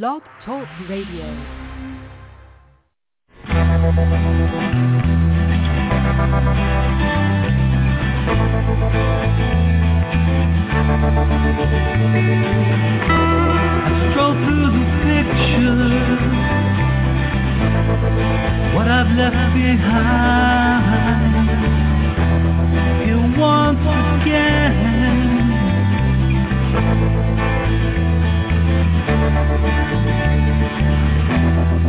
Blog Talk Radio. Stroll through the pictures, what I've left behind. Here once again.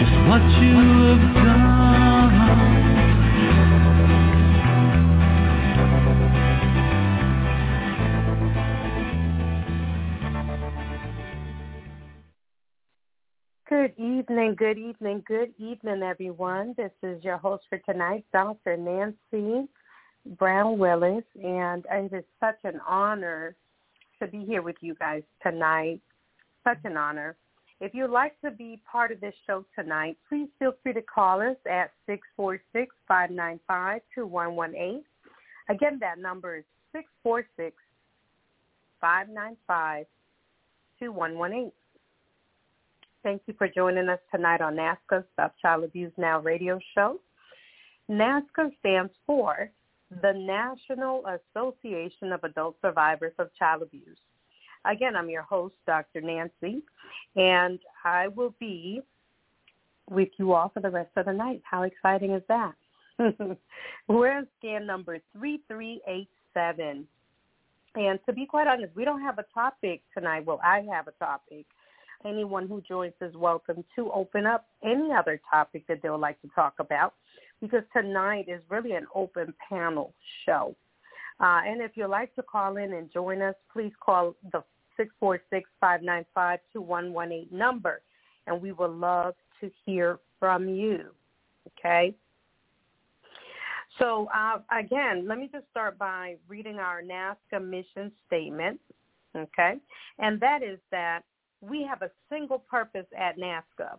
Good evening, good evening, good evening, everyone. This is your host for tonight, Dr. Nancy Brown Willis, and it is such an honor to be here with you guys tonight. Such an honor. If you'd like to be part of this show tonight, please feel free to call us at 646-595-2118. Again, that number is 646-595-2118. Thank you for joining us tonight on NAASCA Stop Child Abuse Now radio show. NAASCA stands for the National Association of Adult Survivors of Child Abuse. Again, I'm your host, Dr. Nancy, and I will be with you all for the rest of the night. How exciting is that? We're in SCAN number 3387. And to be quite honest, we don't have a topic tonight. Well, I have a topic. Anyone who joins is welcome to open up any other topic that they would like to talk about because tonight is really an open panel show. Uh, and if you'd like to call in and join us, please call the 646-595-2118 number, and we would love to hear from you. Okay? So uh, again, let me just start by reading our NAASCA mission statement. Okay? And that is that we have a single purpose at NAASCA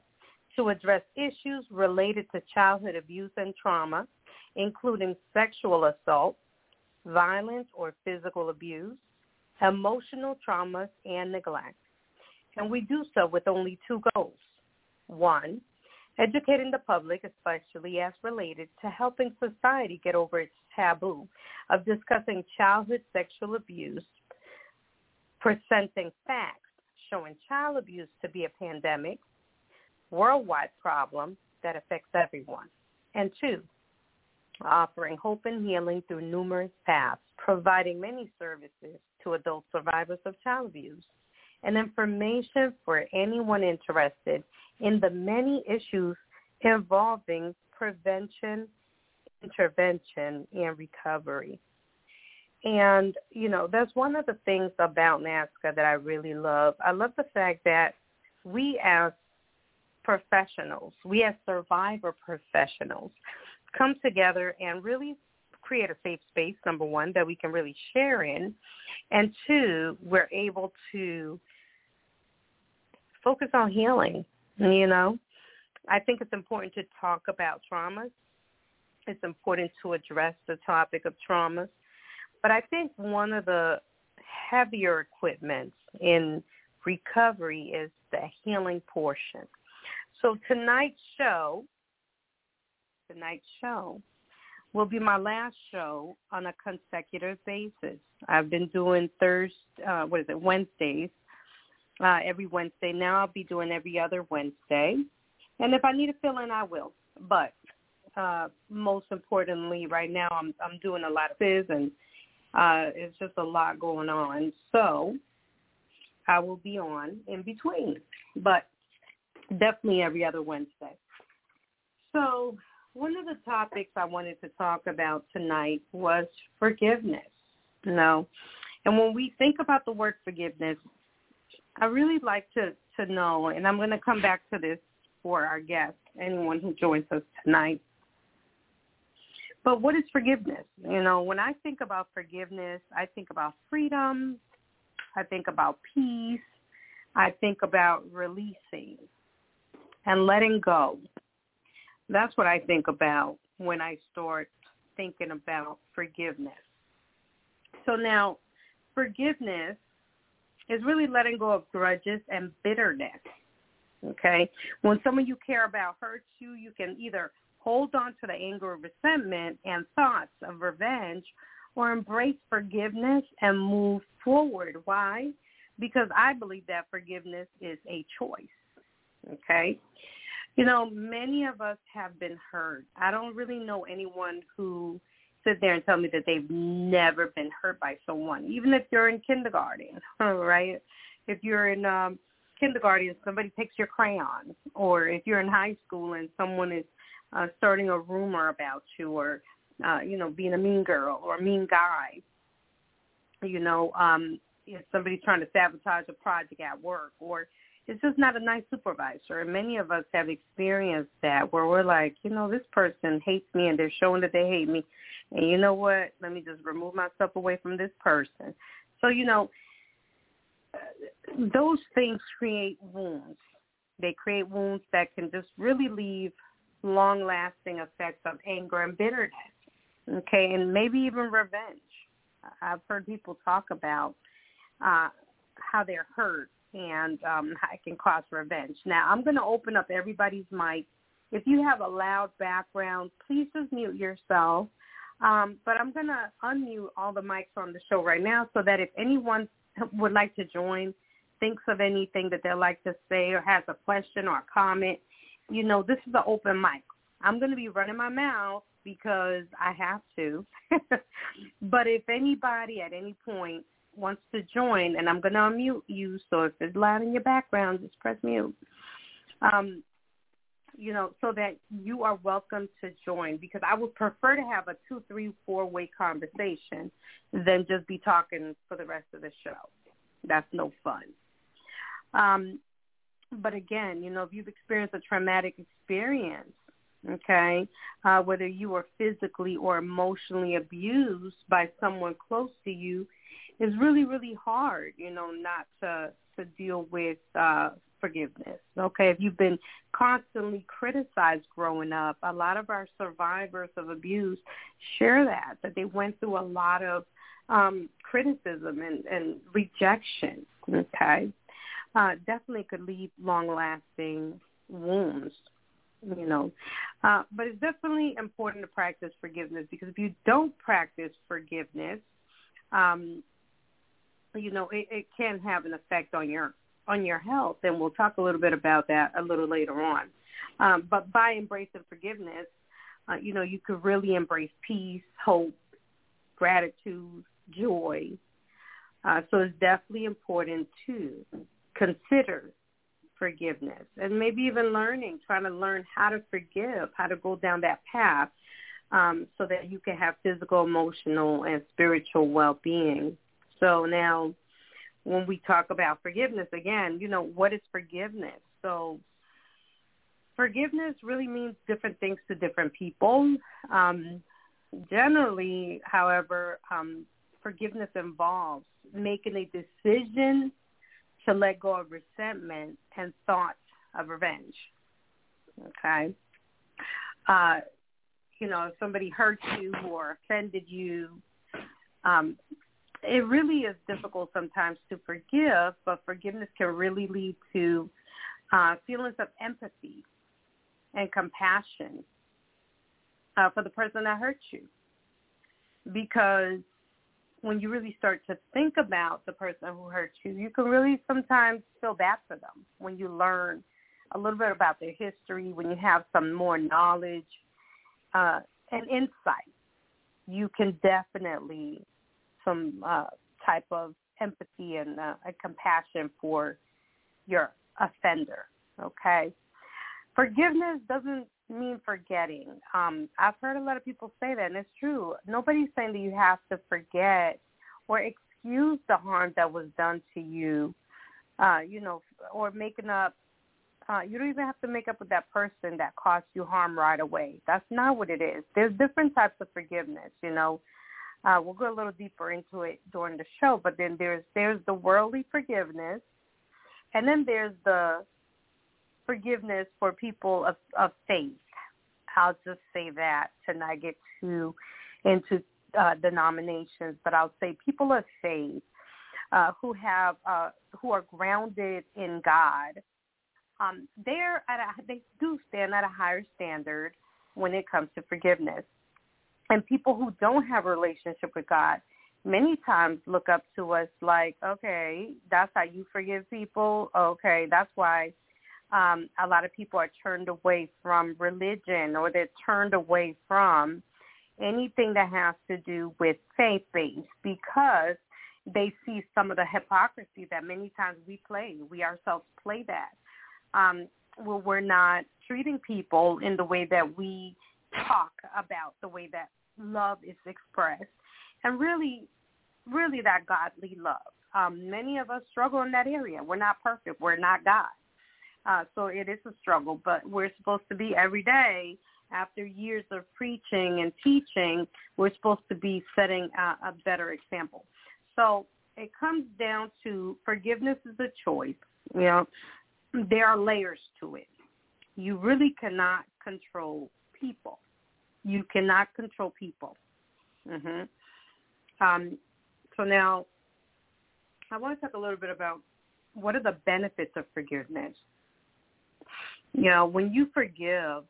to address issues related to childhood abuse and trauma, including sexual assault, violence or physical abuse, emotional traumas, and neglect. And we do so with only two goals. One, educating the public, especially as related to helping society get over its taboo of discussing childhood sexual abuse, presenting facts showing child abuse to be a pandemic, worldwide problem that affects everyone. And two, offering hope and healing through numerous paths, providing many services to adult survivors of child abuse, and information for anyone interested in the many issues involving prevention, intervention, and recovery. And, you know, that's one of the things about NAASCA that I really love. I love the fact that we as professionals, we as survivor professionals, come together and really create a safe space, number one, that we can really share in. And two, we're able to focus on healing, you know. I think it's important to talk about traumas. It's important to address the topic of traumas. But I think one of the heavier equipments in recovery is the healing portion. So tonight's show, tonight's show will be my last show on a consecutive basis. I've been doing Thursday, uh, what is it, Wednesdays, uh, every Wednesday. Now I'll be doing every other Wednesday. And if I need to fill in, I will. But uh, most importantly, right now I'm I'm doing a lot of this, and uh, it's just a lot going on. So I will be on in between, but definitely every other Wednesday. So one of the topics I wanted to talk about tonight was forgiveness. You know, and when we think about the word forgiveness, I really like to to know, and I'm going to come back to this for our guests, anyone who joins us tonight. But what is forgiveness? You know, when I think about forgiveness, I think about freedom. I think about peace. I think about releasing and letting go. That's what I think about when I start thinking about forgiveness. So now, forgiveness is really letting go of grudges and bitterness. Okay? When someone you care about hurts you, you can either hold on to the anger or resentment and thoughts of revenge or embrace forgiveness and move forward. Why? Because I believe that forgiveness is a choice. Okay? You know, many of us have been hurt. I don't really know anyone who sit there and tell me that they've never been hurt by someone, even if you're in kindergarten, right? If you're in um, kindergarten, somebody takes your crayon, or if you're in high school and someone is uh, starting a rumor about you, or uh, you know, being a mean girl or a mean guy, you know, um, if somebody's trying to sabotage a project at work, or it's just not a nice supervisor. And many of us have experienced that where we're like, you know, this person hates me and they're showing that they hate me. And you know what? Let me just remove myself away from this person. So, you know, those things create wounds. They create wounds that can just really leave long-lasting effects of anger and bitterness. Okay, and maybe even revenge. I've heard people talk about uh, how they're hurt and um, it can cause revenge. Now, I'm going to open up everybody's mic. If you have a loud background, please just mute yourself. Um, but I'm going to unmute all the mics on the show right now so that if anyone would like to join, thinks of anything that they'd like to say or has a question or a comment, you know, this is an open mic. I'm going to be running my mouth because I have to. but if anybody at any point wants to join, and I'm going to unmute you, so if it's loud in your background, just press mute. Um, you know, so that you are welcome to join because I would prefer to have a two, three, four way conversation than just be talking for the rest of the show. That's no fun. Um, but again, you know, if you've experienced a traumatic experience, okay, uh, whether you were physically or emotionally abused by someone close to you, it's really, really hard, you know, not to to deal with uh, forgiveness. Okay, if you've been constantly criticized growing up, a lot of our survivors of abuse share that that they went through a lot of um, criticism and, and rejection. Okay, uh, definitely could leave long-lasting wounds. You know, uh, but it's definitely important to practice forgiveness because if you don't practice forgiveness, um, you know, it, it can have an effect on your on your health, and we'll talk a little bit about that a little later on. Um, but by embracing forgiveness, uh, you know, you could really embrace peace, hope, gratitude, joy. Uh, so it's definitely important to consider forgiveness and maybe even learning, trying to learn how to forgive, how to go down that path um, so that you can have physical, emotional, and spiritual well-being. So now when we talk about forgiveness again, you know, what is forgiveness? So forgiveness really means different things to different people. Um, generally, however, um, forgiveness involves making a decision to let go of resentment and thoughts of revenge. Okay. Uh, you know, if somebody hurt you or offended you, um, it really is difficult sometimes to forgive, but forgiveness can really lead to uh, feelings of empathy and compassion uh, for the person that hurt you. Because when you really start to think about the person who hurt you, you can really sometimes feel bad for them when you learn a little bit about their history, when you have some more knowledge uh, and insight. You can definitely some uh, type of empathy and, uh, and compassion for your offender. Okay, forgiveness doesn't mean forgetting. Um, I've heard a lot of people say that, and it's true. Nobody's saying that you have to forget or excuse the harm that was done to you uh, you know, or making up. Uh, you don't even have to make up with that person that caused you harm right away. That's not what it is. There's different types of forgiveness. You know, uh, we'll go a little deeper into it during the show. But then there's there's the worldly forgiveness, and then there's the forgiveness for people of, of faith. I'll just say that to not get too into uh, denominations, but I'll say people of faith uh, who have uh, who are grounded in God. Um, they're at a, they do stand at a higher standard when it comes to forgiveness. And people who don't have a relationship with God many times look up to us like, okay, that's how you forgive people. Okay, that's why um, a lot of people are turned away from religion or they're turned away from anything that has to do with faith-based because they see some of the hypocrisy that many times we play. We ourselves play that. Um, well, we're not treating people in the way that we talk about the way that love is expressed, and really, really that godly love. Um, many of us struggle in that area. We're not perfect. We're not God. Uh, so it is a struggle, but we're supposed to be every day after years of preaching and teaching, we're supposed to be setting a, a better example. So it comes down to forgiveness is a choice. You know, there are layers to it. You really cannot control people. You cannot control people. Mm-hmm. Um, so now, I want to talk a little bit about what are the benefits of forgiveness. You know, when you forgive,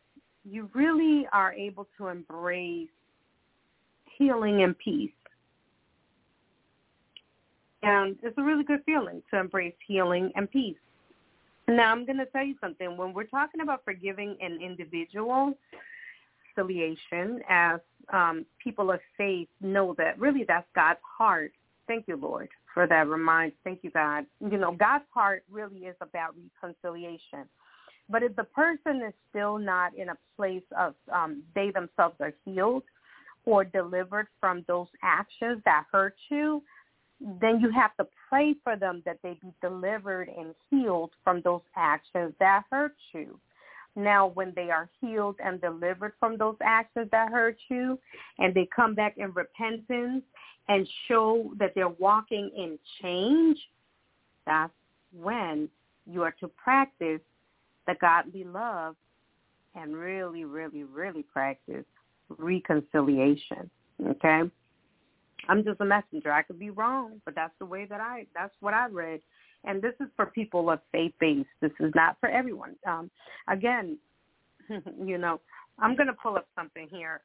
you really are able to embrace healing and peace. And it's a really good feeling to embrace healing and peace. Now, I'm going to tell you something. When we're talking about forgiving an individual, affiliation as um, people of faith know that really that's God's heart. Thank you, Lord, for that reminder. Thank you, God. You know, God's heart really is about reconciliation. But if the person is still not in a place of um, they themselves are healed or delivered from those actions that hurt you, then you have to pray for them that they be delivered and healed from those actions that hurt you. Now, when they are healed and delivered from those actions that hurt you, and they come back in repentance and show that they're walking in change, that's when you are to practice the godly love and really, really, really practice reconciliation. Okay? I'm just a messenger. I could be wrong, but that's the way that I that's what I read and this is for people of faith based. This is not for everyone. Um, again, you know, I'm going to pull up something here.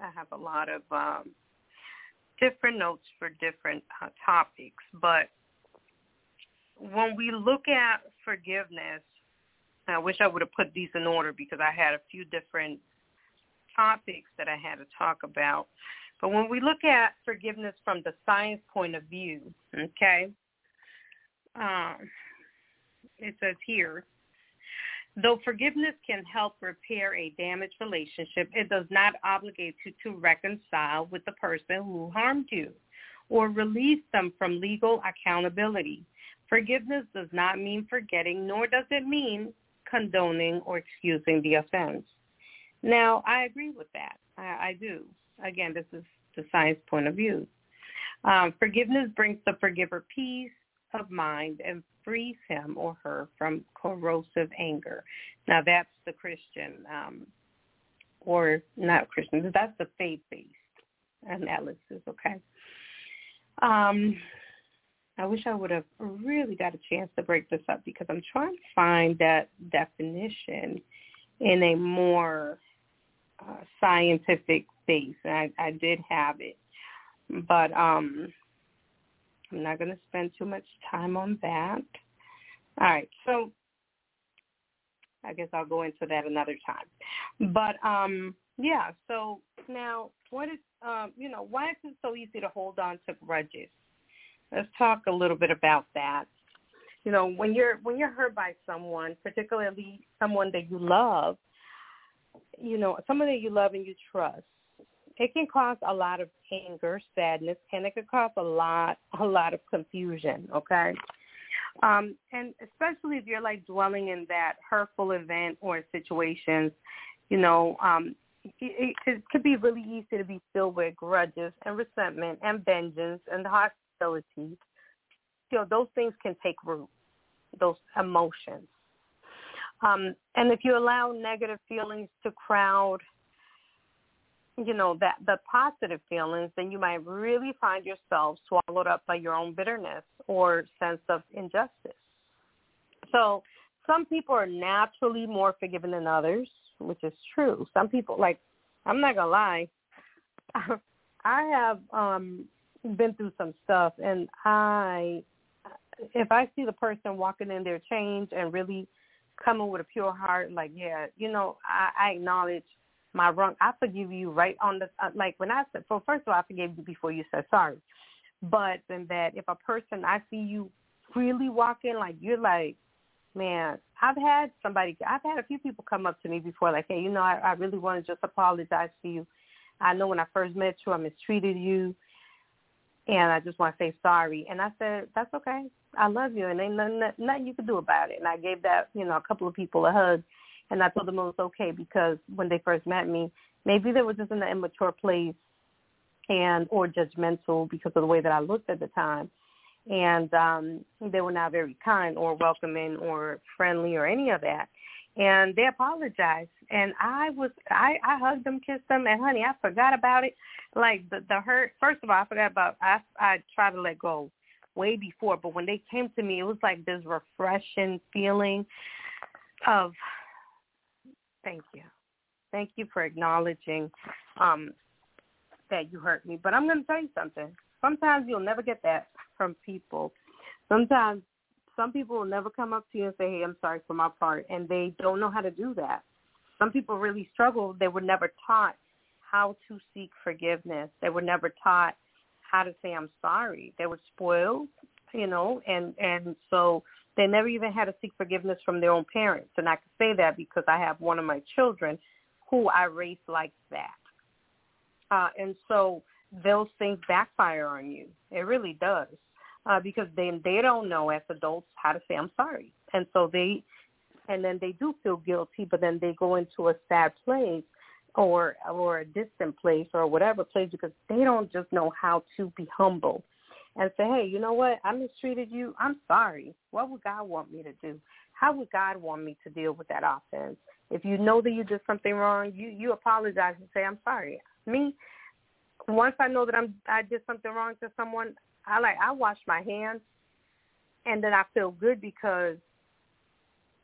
I have a lot of um, different notes for different uh, topics, but when we look at forgiveness, I wish I would have put these in order because I had a few different topics that I had to talk about. But when we look at forgiveness from the science point of view, okay, um, it says here, though forgiveness can help repair a damaged relationship, it does not obligate you to reconcile with the person who harmed you or release them from legal accountability. Forgiveness does not mean forgetting, nor does it mean condoning or excusing the offense. Now, I agree with that. I, I do. Again, this is the science point of view. Um, forgiveness brings the forgiver peace, of mind and frees him or her from corrosive anger. Now that's the Christian, um, or not Christian, that's the faith-based analysis, okay? Um, I wish I would have really got a chance to break this up because I'm trying to find that definition in a more uh, scientific base. And I, I did have it, but um, I'm not going to spend too much time on that. All right, so I guess I'll go into that another time. But um, yeah, so now what is um, you know why is it so easy to hold on to grudges? Let's talk a little bit about that. You know, when you're when you're hurt by someone, particularly someone that you love, you know, someone that you love and you trust, it can cause a lot of anger, sadness, and it can cause a lot, a lot of confusion. Okay, Um, and especially if you're like dwelling in that hurtful event or situations, you know, um, it, it could be really easy to be filled with grudges and resentment and vengeance and hostility. You know, those things can take root, those emotions. Um, and if you allow negative feelings to crowd, you know, that the positive feelings, then you might really find yourself swallowed up by your own bitterness or sense of injustice. So some people are naturally more forgiving than others, which is true. Some people, like, I'm not gonna lie, I have um been through some stuff, and I, if I see the person walking in their change and really coming with a pure heart, like, yeah, you know, I, I acknowledge my wrong. I forgive you right on the uh, like when I said. So first of all, I forgave you before you said sorry. But then that if a person I see you freely walking, like you're like, man, I've had somebody, I've had a few people come up to me before, like, hey, you know, I, I really want to just apologize to you. I know when I first met you, I mistreated you, and I just want to say sorry. And I said, that's okay. I love you, and ain't nothing, nothing you can do about it. And I gave that, you know, a couple of people a hug, and I told them it was okay because when they first met me, maybe they were just in an immature place and or judgmental because of the way that I looked at the time. And um they were not very kind or welcoming or friendly or any of that. And they apologized. And i was i i hugged them kissed them and honey i forgot about it. Like the the hurt first of all i forgot about i i tried to let go way before but when they came to me it was like this refreshing feeling of thank you thank you for acknowledging um that you hurt me but i'm going to tell you something sometimes you'll never get that from people. Sometimes some people will never come up to you and say, hey, I'm sorry for my part, and they don't know how to do that. Some people really struggle. They were never taught how to seek forgiveness. They were never taught how to say I'm sorry. They were spoiled, you know, and and so they never even had to seek forgiveness from their own parents. And I can say that because I have one of my children who I raised like that. Uh, and so those things backfire on you. It really does. Uh, because then they don't know as adults how to say I'm sorry. And so they and then they do feel guilty, but then they go into a sad place or or a distant place or whatever place because they don't just know how to be humble and say, Hey, you know what, I mistreated you. I'm sorry. What would God want me to do? How would God want me to deal with that offense? If you know that you did something wrong, you you apologize and say, I'm sorry. Me, once I know that I'm I did something wrong to someone, I like I wash my hands, and then I feel good because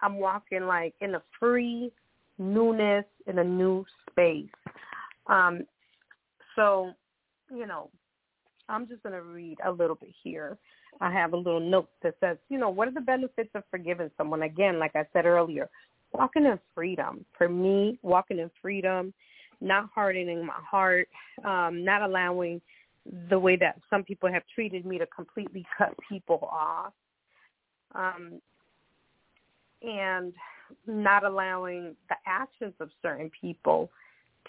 I'm walking like in a free newness in a new space. Um, so, you know, I'm just going to read a little bit here. I have a little note that says, you know, what are the benefits of forgiving someone? Again, like I said earlier, walking in freedom. For me, walking in freedom not hardening my heart, um, not allowing the way that some people have treated me to completely cut people off, um, and not allowing the actions of certain people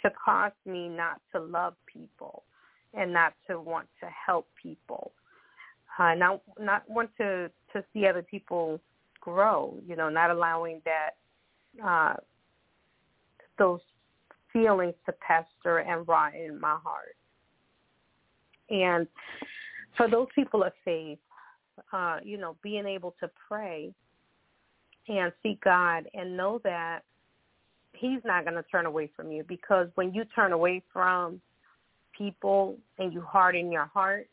to cause me not to love people and not to want to help people, uh, not not want to to see other people grow. You know, not allowing that uh, those feelings to pester and rot in my heart. And for those people of faith, uh, you know, being able to pray and seek God and know that he's not going to turn away from you because when you turn away from people and you harden your heart,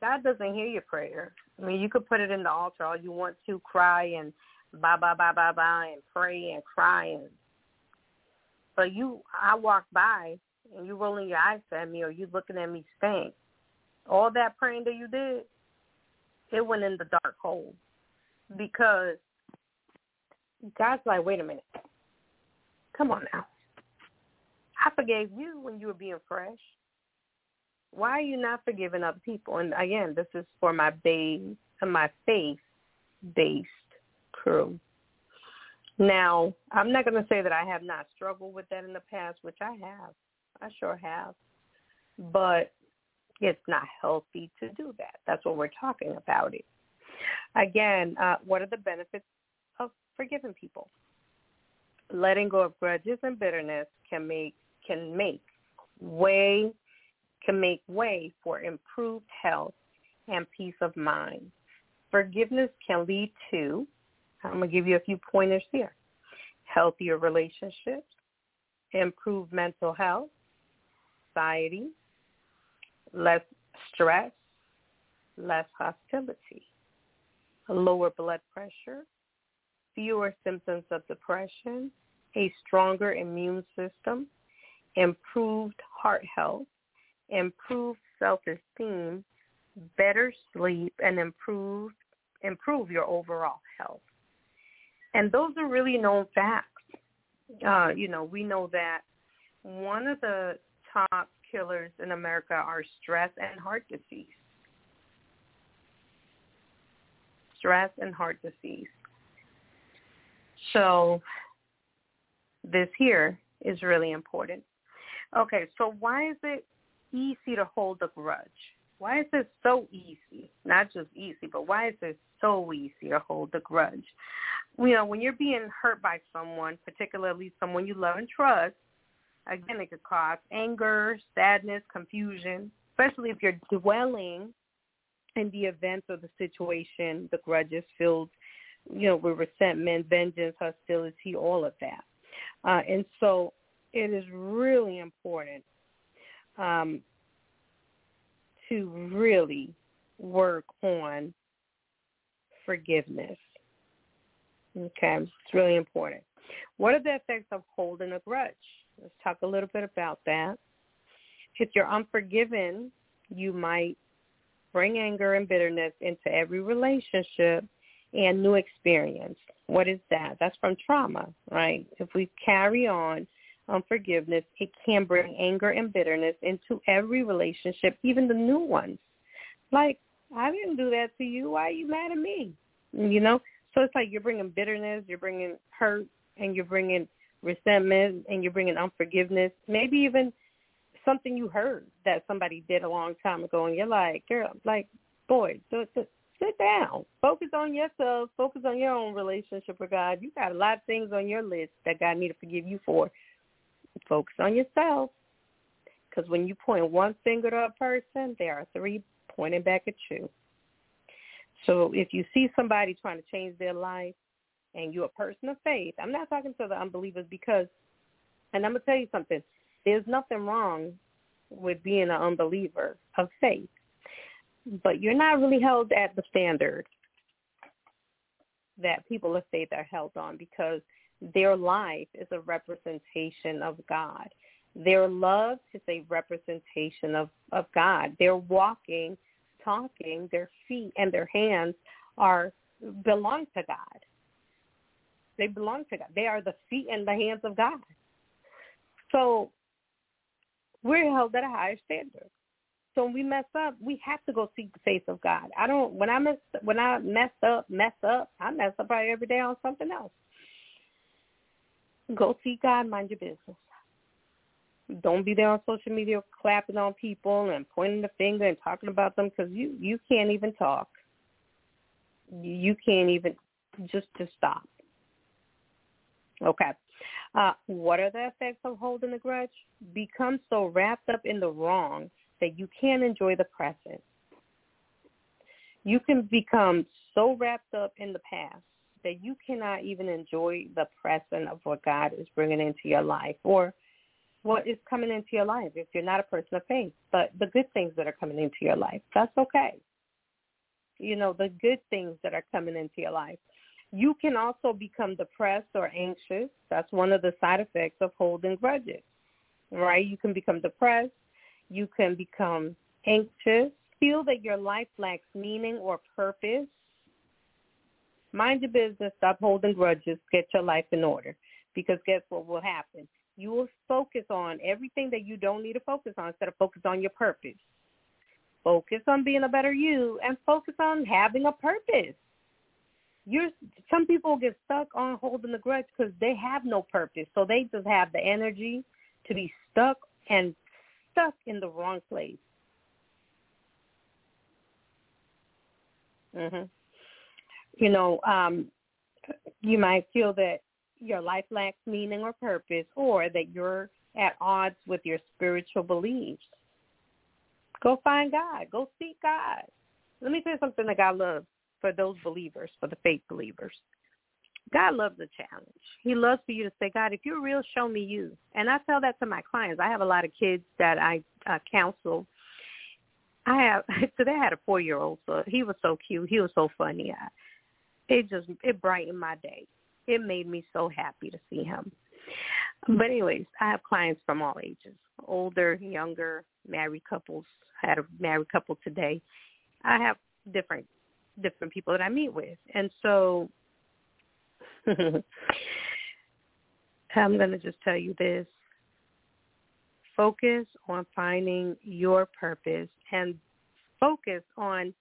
God doesn't hear your prayer. I mean, you could put it in the altar all you want to, cry and blah, blah, blah, blah, blah, and pray and cry and but you, I walk by and you rolling your eyes at me or you looking at me stink. All that praying that you did, it went in the dark hole because God's like, wait a minute. Come on now. I forgave you when you were being fresh. Why are you not forgiving other people? And again, this is for my babe, my faith-based crew. Now, I'm not going to say that I have not struggled with that in the past, which I have. I sure have. But it's not healthy to do that. That's what we're talking about it. Again, uh, what are the benefits of forgiving people? Letting go of grudges and bitterness can make can make way can make way for improved health and peace of mind. Forgiveness can lead to, I'm going to give you a few pointers here, healthier relationships, improved mental health, anxiety, less stress, less hostility, lower blood pressure, fewer symptoms of depression, a stronger immune system, improved heart health, improved self-esteem, better sleep, and improve improve your overall health. And those are really known facts. Uh, you know, we know that one of the top killers in America are stress and heart disease. Stress and heart disease. So this here is really important. Okay, so why is it easy to hold a grudge? Why is it so easy? Not just easy, but why is it so easy to hold a grudge? You know, when you're being hurt by someone, particularly someone you love and trust, again, it could cause anger, sadness, confusion, especially if you're dwelling in the events of the situation, the grudges filled, you know, with resentment, vengeance, hostility, all of that. Uh, and so it is really important um, to really work on forgiveness. Okay, it's really important. What are the effects of holding a grudge? Let's talk a little bit about that. If you're unforgiven, you might bring anger and bitterness into every relationship and new experience. What is that? That's from trauma, right? If we carry on unforgiveness, it can bring anger and bitterness into every relationship, even the new ones. Like, I didn't do that to you. Why are you mad at me? You know? So it's like you're bringing bitterness, you're bringing hurt, and you're bringing resentment, and you're bringing unforgiveness. Maybe even something you heard that somebody did a long time ago, and you're like, girl, like, boy, do, sit down. Focus on yourself. Focus on your own relationship with God. You got a lot of things on your list that God need to forgive you for. Focus on yourself. Because when you point one finger to a person, there are three pointing back at you. So if you see somebody trying to change their life and you're a person of faith, I'm not talking to the unbelievers because, and I'm going to tell you something, there's nothing wrong with being an unbeliever of faith, but you're not really held at the standard that people of faith are held on because their life is a representation of God. Their love is a representation of, of God. They're walking, talking, their feet and their hands are belong to God. They belong to God. They are the feet and the hands of God. So we're held at a higher standard. So when we mess up, we have to go seek the face of God. I don't when I mess when I mess up, mess up, I mess up every day on something else. Go see God, mind your business. Don't be there on social media clapping on people and pointing the finger and talking about them because you you can't even talk. You can't even just to stop. Okay. Uh, what are the effects of holding a grudge? Become so wrapped up in the wrong that you can't enjoy the present. You can become so wrapped up in the past that you cannot even enjoy the present of what God is bringing into your life or what is coming into your life if you're not a person of faith. But the good things that are coming into your life, that's okay. You know, the good things that are coming into your life. You can also become depressed or anxious. That's one of the side effects of holding grudges, right? You can become depressed. You can become anxious, feel that your life lacks meaning or purpose, Mind your business. Stop holding grudges. Get your life in order. Because guess what will happen? You will focus on everything that you don't need to focus on instead of focus on your purpose. Focus on being a better you and focus on having a purpose. You're some people get stuck on holding the grudge because they have no purpose. So they just have the energy to be stuck and stuck in the wrong place. Mhm. You know, um, you might feel that your life lacks meaning or purpose or that you're at odds with your spiritual beliefs. Go find God. Go seek God. Let me tell you something that God loves for those believers, for the faith believers. God loves a challenge. He loves for you to say, God, if you're real, show me you. And I tell that to my clients. I have a lot of kids that I uh, counsel. I have today. I had a four-year-old, so he was so cute. He was so funny. I, it just it brightened my day. It made me so happy to see him. But anyways, I have clients from all ages, older, younger, married couples. I had a married couple today. I have different different people that I meet with, and so I'm going to just tell you this. Focus on finding your purpose and focus on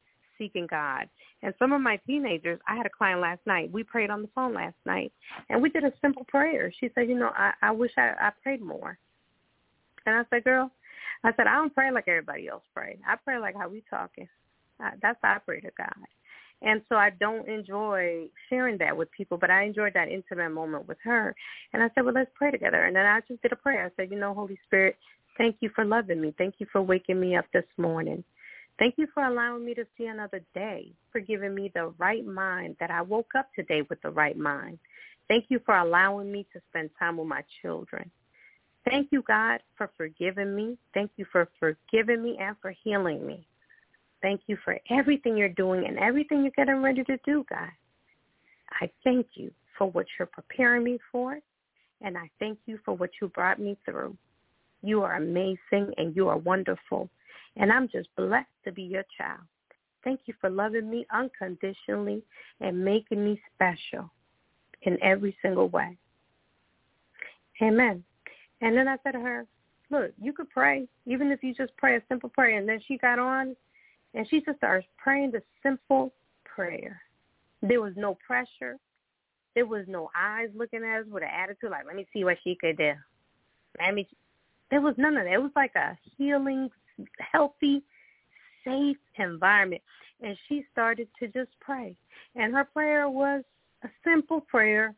seeking God. And some of my teenagers, I had a client last night. We prayed on the phone last night, and we did a simple prayer. She said, you know, I, I wish I, I prayed more. And I said, girl, I said, I don't pray like everybody else pray. I pray like how we talking. I, that's how I pray to God. And so I don't enjoy sharing that with people, but I enjoyed that intimate moment with her. And I said, well, let's pray together. And then I just did a prayer. I said, you know, Holy Spirit, thank you for loving me. Thank you for waking me up this morning. Thank you for allowing me to see another day, for giving me the right mind that I woke up today with the right mind. Thank you for allowing me to spend time with my children. Thank you, God, for forgiving me. Thank you for forgiving me and for healing me. Thank you for everything you're doing and everything you're getting ready to do, God. I thank you for what you're preparing me for, and I thank you for what you brought me through. You are amazing and you are wonderful. And I'm just blessed to be your child. Thank you for loving me unconditionally and making me special in every single way. Amen. And then I said to her, look, you could pray, even if you just pray a simple prayer. And then she got on and she just started praying the simple prayer. There was no pressure. There was no eyes looking at us with an attitude like, let me see what she could do. Let me. There was none of that. It was like a healing healthy, safe environment. And she started to just pray. And her prayer was a simple prayer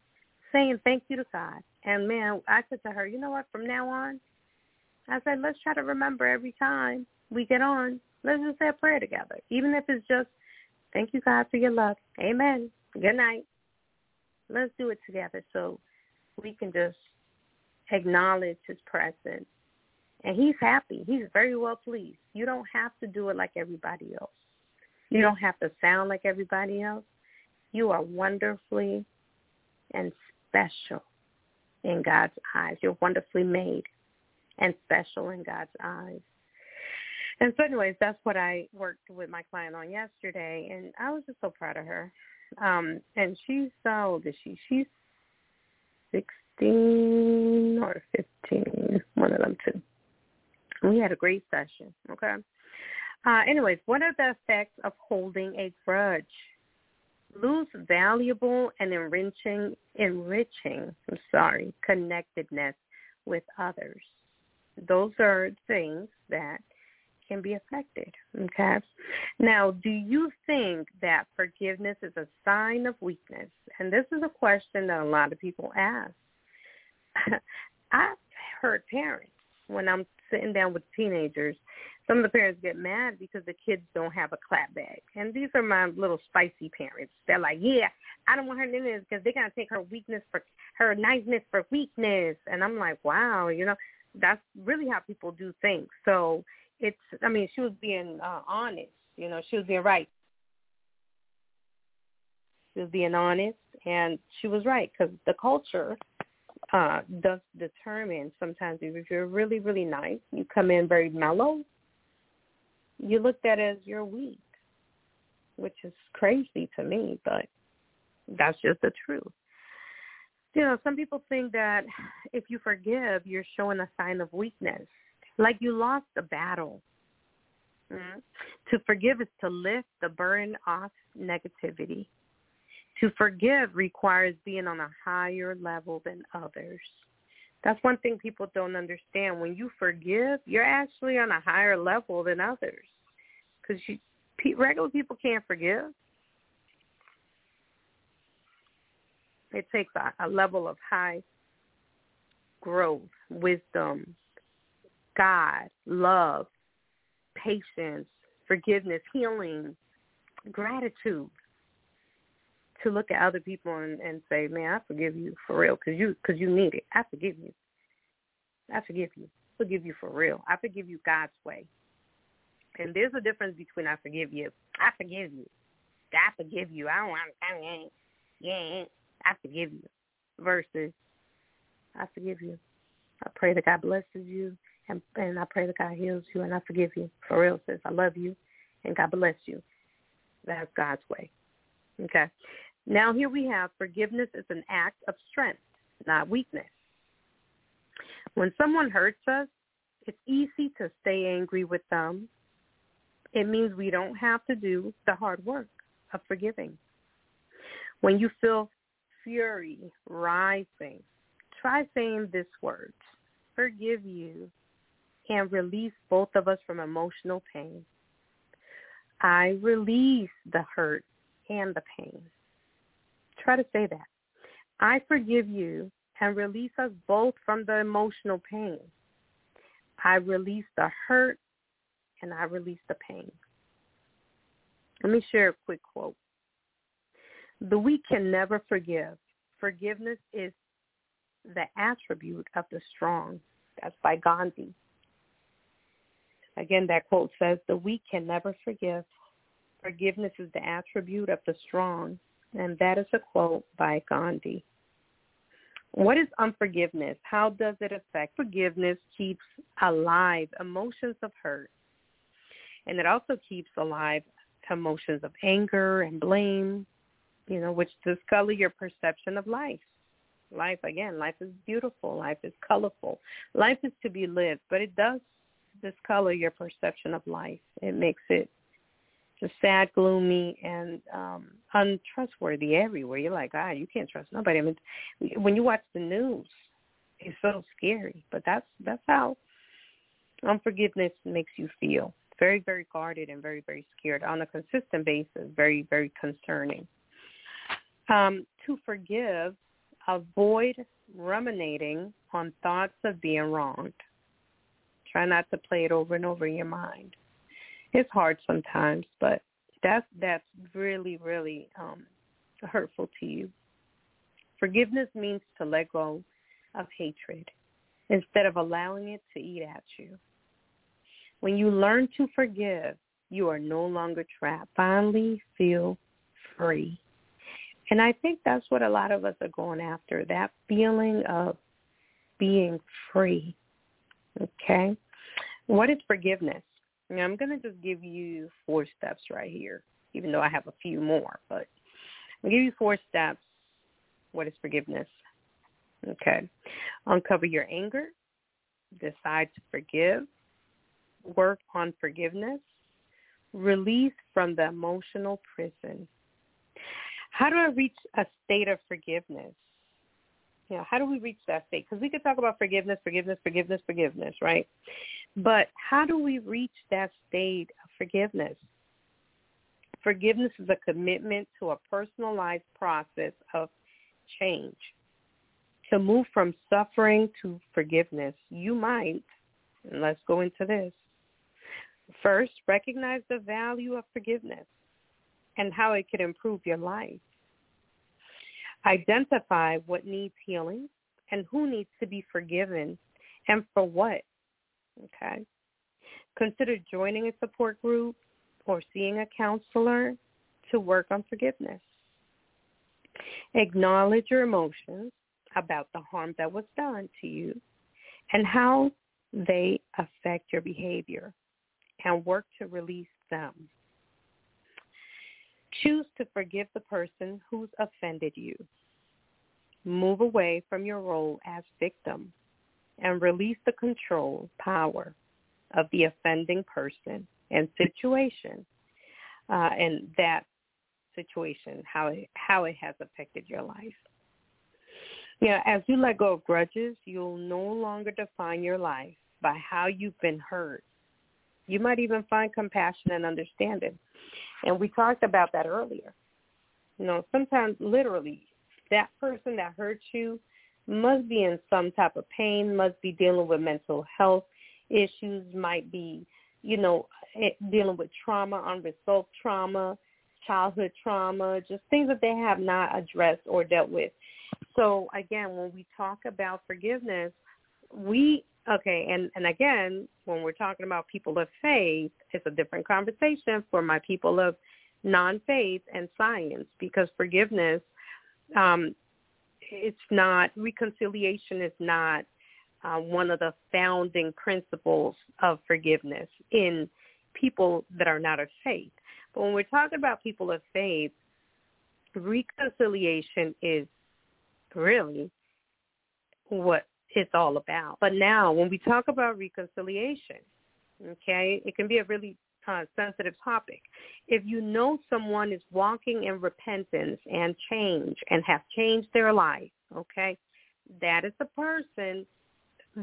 saying thank you to God. And man, I said to her, you know what, from now on, I said, let's try to remember every time we get on, let's just say a prayer together. Even if it's just, thank you, God, for your love. Amen. Good night. Let's do it together so we can just acknowledge his presence and he's happy. He's very well pleased. You don't have to do it like everybody else. You don't have to sound like everybody else. You are wonderfully and special in God's eyes. You're wonderfully made and special in God's eyes. And so anyways, that's what I worked with my client on yesterday and I was just so proud of her. Um and she's how old is she? She's sixteen or fifteen, one of them two. We had a great session. Okay. Uh, anyways, what are the effects of holding a grudge? Lose valuable and enriching, enriching, I'm sorry, connectedness with others. Those are things that can be affected. Okay. Now, do you think that forgiveness is a sign of weakness? And this is a question that a lot of people ask. I've heard parents when I'm sitting down with teenagers, some of the parents get mad because the kids don't have a clap bag. And these are my little spicy parents. They're like, yeah, I don't want her in because they're going to take her weakness for her niceness for weakness. And I'm like, wow, you know, that's really how people do things. So it's, I mean, she was being uh, honest. You know, she was being right. She was being honest, and she was right because the culture uh, does determine sometimes if you're really, really nice, you come in very mellow, you looked at as you're weak, which is crazy to me, but that's just the truth. You know, some people think that if you forgive, you're showing a sign of weakness, like you lost a battle. Mm-hmm. To forgive is to lift the burden off negativity. To forgive requires being on a higher level than others. That's one thing people don't understand. When you forgive, you're actually on a higher level than others because regular people can't forgive. It takes a, a level of high growth, wisdom, God, love, patience, forgiveness, healing, gratitude to look at other people and, and say, "Man, I forgive you for real, because you because you need it. I forgive you. I forgive you. I forgive you for real. I forgive you God's way." And there's a difference between I forgive you. I forgive you. I forgive you. I don't want. I. Yeah, I forgive you. Versus, I forgive you. I pray that God blesses you, and and I pray that God heals you, and I forgive you. For real, sis. I love you, and God bless you. That's God's way. Okay. Now here we have forgiveness is an act of strength, not weakness. When someone hurts us, it's easy to stay angry with them. It means we don't have to do the hard work of forgiving. When you feel fury rising, try saying this word, forgive you, and release both of us from emotional pain. I release the hurt and the pain. Try to say that. I forgive you and release us both from the emotional pain. I release the hurt and I release the pain. Let me share a quick quote. The weak can never forgive. Forgiveness is the attribute of the strong. That's by Gandhi. Again, that quote says, the weak can never forgive. Forgiveness is the attribute of the strong. And that is a quote by Gandhi. What is unforgiveness? How does it affect? Forgiveness keeps alive emotions of hurt. And it also keeps alive emotions of anger and blame, you know, which discolor your perception of life. Life, again, life is beautiful. Life is colorful. Life is to be lived, but it does discolor your perception of life. It makes it sad, gloomy, and um untrustworthy everywhere. You're like, ah, you can't trust nobody. I mean, when you watch the news, it's so scary. But that's that's how unforgiveness makes you feel. Very, very guarded and very, very scared on a consistent basis. Very, very concerning. Um, to forgive, avoid ruminating on thoughts of being wronged. Try not to play it over and over in your mind. It's hard sometimes, but that's that's really, really um, hurtful to you. Forgiveness means to let go of hatred instead of allowing it to eat at you. When you learn to forgive, you are no longer trapped. Finally feel free. And I think that's what a lot of us are going after, that feeling of being free. Okay? What is forgiveness? Now, I'm going to just give you four steps right here, even though I have a few more, but I'll give you four steps. What is forgiveness? Okay. Uncover your anger. Decide to forgive. Work on forgiveness. Release from the emotional prison. How do I reach a state of forgiveness? You know, how do we reach that state? Because we could talk about forgiveness, forgiveness, forgiveness, forgiveness, right? But how do we reach that state of forgiveness? Forgiveness is a commitment to a personalized process of change. To move from suffering to forgiveness, you might, and let's go into this. First, recognize the value of forgiveness and how it could improve your life. Identify what needs healing and who needs to be forgiven and for what. Okay. Consider joining a support group or seeing a counselor to work on forgiveness. Acknowledge your emotions about the harm that was done to you and how they affect your behavior and work to release them. Choose to forgive the person who's offended you. Move away from your role as victim and release the control power of the offending person and situation uh, and that situation, how it, how it has affected your life. Yeah, as you let go of grudges, you'll no longer define your life by how you've been hurt. You might even find compassion and understanding. And we talked about that earlier. You know, sometimes literally that person that hurt you must be in some type of pain, must be dealing with mental health issues, might be, you know, eh, dealing with trauma, unresolved trauma, childhood trauma, just things that they have not addressed or dealt with. So again, when we talk about forgiveness, we okay, and and again, when we're talking about people of faith, it's a different conversation for my people of non-faith and science because forgiveness um it's not reconciliation is not uh, one of the founding principles of forgiveness in people that are not of faith. But when we're talking about people of faith, reconciliation is really what it's all about. But now when we talk about reconciliation, okay, it can be a really sensitive topic. If you know someone is walking in repentance and change and have changed their life, okay, that is a person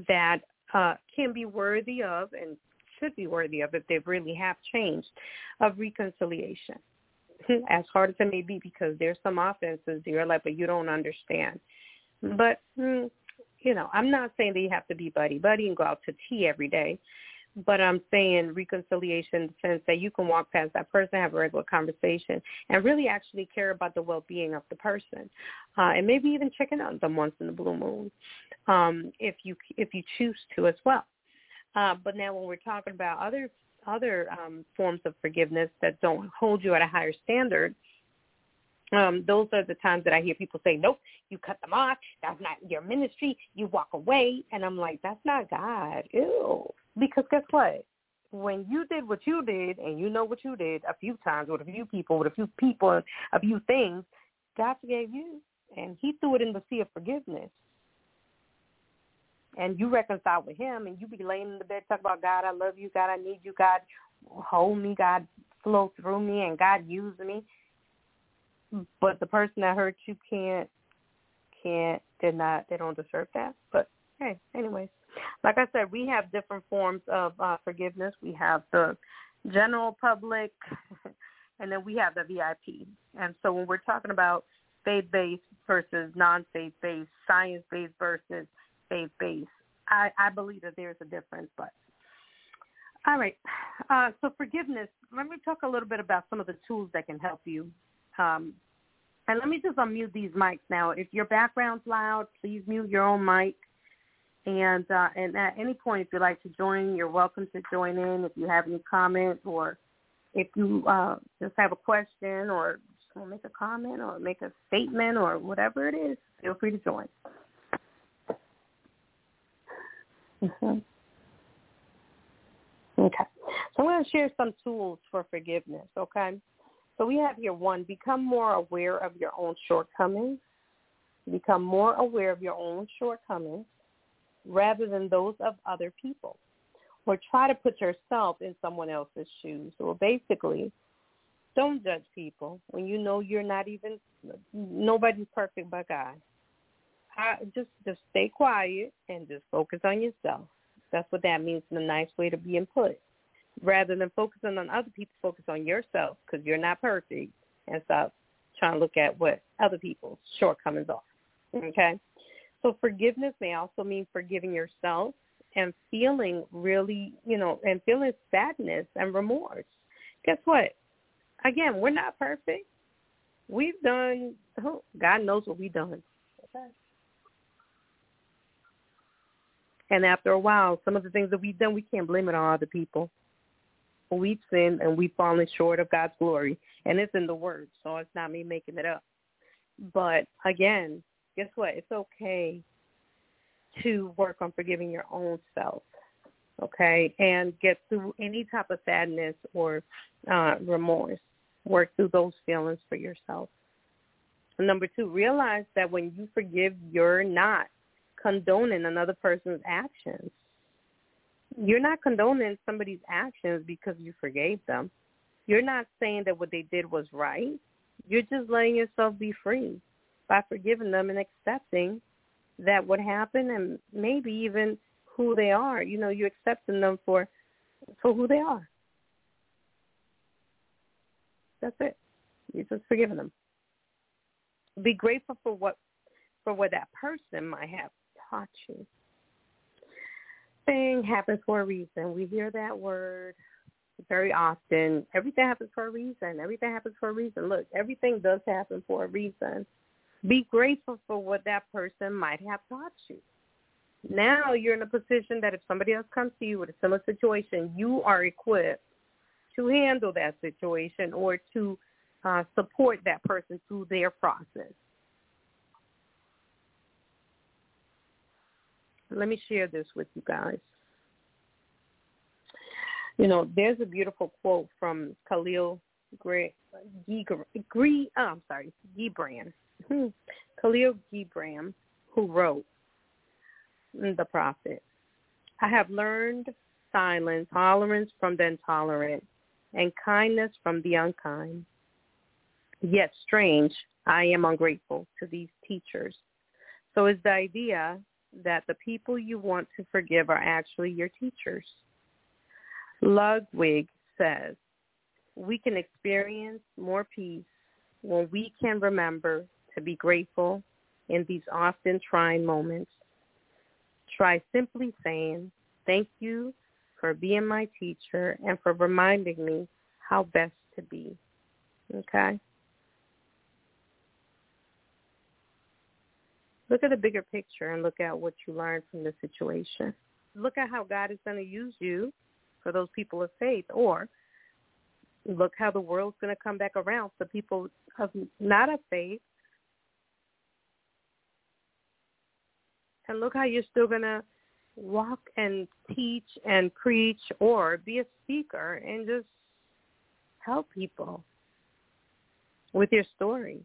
that uh, can be worthy of and should be worthy of if they really have changed of reconciliation. As hard as it may be, because there's some offenses you're like, but you don't understand. But hmm, you know, I'm not saying that you have to be buddy buddy and go out to tea every day, but I'm saying reconciliation in the sense that you can walk past that person, have a regular conversation, and really actually care about the well-being of the person, uh, and maybe even checking on them once in the blue moon, um, if you if you choose to as well. Uh, but now when we're talking about other other um, forms of forgiveness that don't hold you at a higher standard, um, those are the times that I hear people say, nope, you cut them off. That's not your ministry. You walk away. And I'm like, that's not God. Ew. Because guess what? When you did what you did, and you know what you did a few times with a few people, with a few people, a few things, God forgave you. And he threw it in the sea of forgiveness. And you reconcile with him, and you be laying in the bed talk about God, I love you, God, I need you, God, hold me, God, flow through me, and God use me but the person that hurt you can't can't they're not they don't deserve that. But hey anyways like i said we have different forms of uh forgiveness. We have the general public and then we have the vip and so when we're talking about faith based versus non faith based science based versus faith based i i believe that there's a difference but all right. Uh so forgiveness let me talk a little bit about some of the tools that can help you um, and let me just unmute these mics now. If your background's loud, please mute your own mic. And uh, and at any point, if you'd like to join, you're welcome to join in. If you have any comments or if you uh, just have a question or make a comment or make a statement or whatever it is, feel free to join. Mm-hmm. Okay. So I'm going to share some tools for forgiveness, okay? So we have here one, become more aware of your own shortcomings. Become more aware of your own shortcomings rather than those of other people. Or try to put yourself in someone else's shoes. Or basically, don't judge people when you know you're not even, nobody's perfect but God. I, just just stay quiet and just focus on yourself. That's what that means in a nice way to be put rather than focusing on other people, focus on yourself because you're not perfect and stop trying to look at what other people's shortcomings are. Okay? So forgiveness may also mean forgiving yourself and feeling really, you know, and feeling sadness and remorse. Guess what? Again, we're not perfect. We've done, oh, God knows what we've done. And after a while, some of the things that we've done, we can't blame it on other people we've sinned and we've fallen short of God's glory. And it's in the word, so it's not me making it up. But again, guess what? It's okay to work on forgiving your own self, okay, and get through any type of sadness or uh, remorse. Work through those feelings for yourself. number two, realize that when you forgive, you're not condoning another person's actions you're not condoning somebody's actions because you forgave them. You're not saying that what they did was right. You're just letting yourself be free by forgiving them and accepting that what happened and maybe even who they are. You know, you're accepting them for for who they are. That's it. You're just forgiving them. Be grateful for what for what that person might have taught you. Thing happens for a reason. We hear that word very often. Everything happens for a reason. Everything happens for a reason. Look, everything does happen for a reason. Be grateful for what that person might have taught you. Now you're in a position that if somebody else comes to you with a similar situation, you are equipped to handle that situation or to uh, support that person through their process. Let me share this with you guys. You know, there's a beautiful quote from Khalil Gibran. Gre- oh, I'm sorry, Gibran. Hmm. Khalil Gibran, who wrote the prophet. I have learned silence, tolerance from the intolerant, and kindness from the unkind. Yet strange, I am ungrateful to these teachers. So is the idea that the people you want to forgive are actually your teachers. Ludwig says, we can experience more peace when we can remember to be grateful in these often trying moments. Try simply saying, thank you for being my teacher and for reminding me how best to be. Okay? Look at the bigger picture and look at what you learned from the situation. Look at how God is going to use you for those people of faith or look how the world's going to come back around for people of not of faith. And look how you're still going to walk and teach and preach or be a speaker and just help people with your story.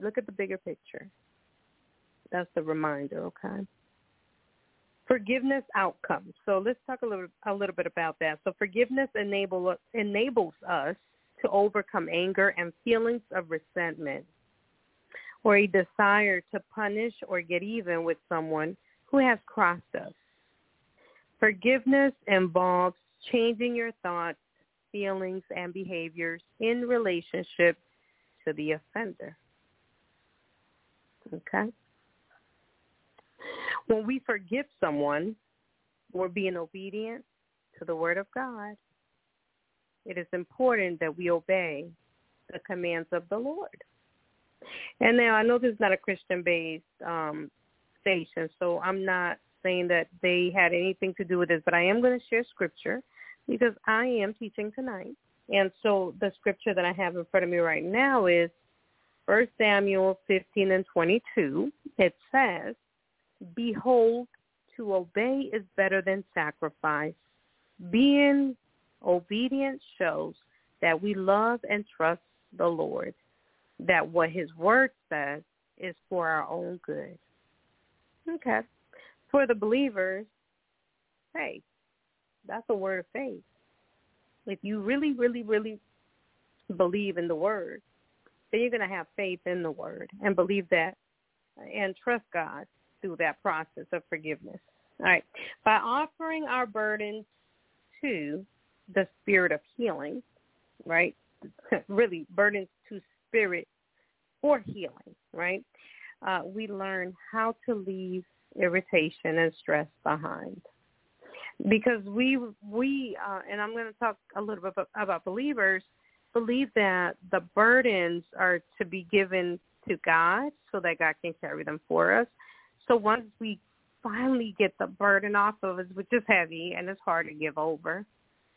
Look at the bigger picture. That's the reminder, okay? Forgiveness outcomes. So let's talk a little a little bit about that. So forgiveness enable enables us to overcome anger and feelings of resentment or a desire to punish or get even with someone who has crossed us. Forgiveness involves changing your thoughts, feelings, and behaviors in relationship to the offender. Okay? When we forgive someone, we're being obedient to the Word of God. It is important that we obey the commands of the Lord. And now I know this is not a Christian-based um, station, so I'm not saying that they had anything to do with this, but I am going to share scripture because I am teaching tonight. And so the scripture that I have in front of me right now is 1 Samuel 15 and 22. It says, Behold, to obey is better than sacrifice. Being obedient shows that we love and trust the Lord that what his word says is for our own good. Okay. For the believers, faith. That's a word of faith. If you really, really, really believe in the word, then you're going to have faith in the word and believe that and trust God through that process of forgiveness. All right. By offering our burdens to the spirit of healing, right? really, burdens to spirit for healing, right? Uh, we learn how to leave irritation and stress behind. Because we we uh, and I'm going to talk a little bit about believers believe that the burdens are to be given to God so that God can carry them for us. So once we finally get the burden off of us, which is heavy and it's hard to give over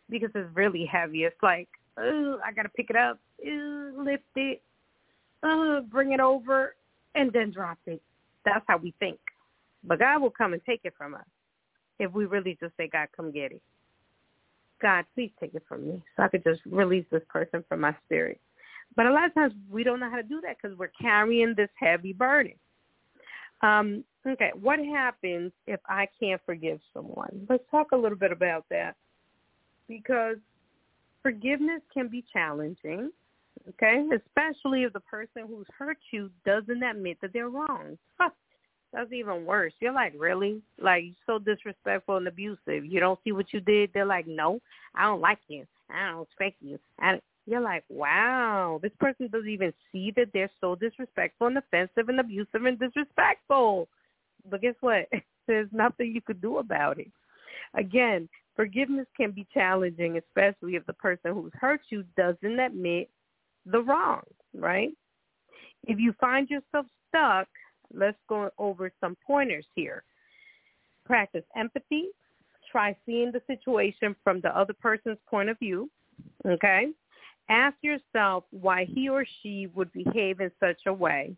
because it's really heavy. It's like, oh, I got to pick it up, lift it, uh, bring it over, and then drop it. That's how we think. But God will come and take it from us if we really just say, God, come get it. God, please take it from me so I could just release this person from my spirit. But a lot of times we don't know how to do that because we're carrying this heavy burden. Um, okay, what happens if I can't forgive someone? Let's talk a little bit about that because forgiveness can be challenging okay? Especially if the person who's hurt you doesn't admit that they're wrong. Huh. That's even worse. You're like, really? Like, so disrespectful and abusive. You don't see what you did. They're like, no, I don't like you. I don't respect you. And You're like, wow, this person doesn't even see that they're so disrespectful and offensive and abusive and disrespectful. But guess what? There's nothing you could do about it. Again, forgiveness can be challenging, especially if the person who's hurt you doesn't admit the wrong, right? If you find yourself stuck, let's go over some pointers here. Practice empathy. Try seeing the situation from the other person's point of view. Okay? Ask yourself why he or she would behave in such a way.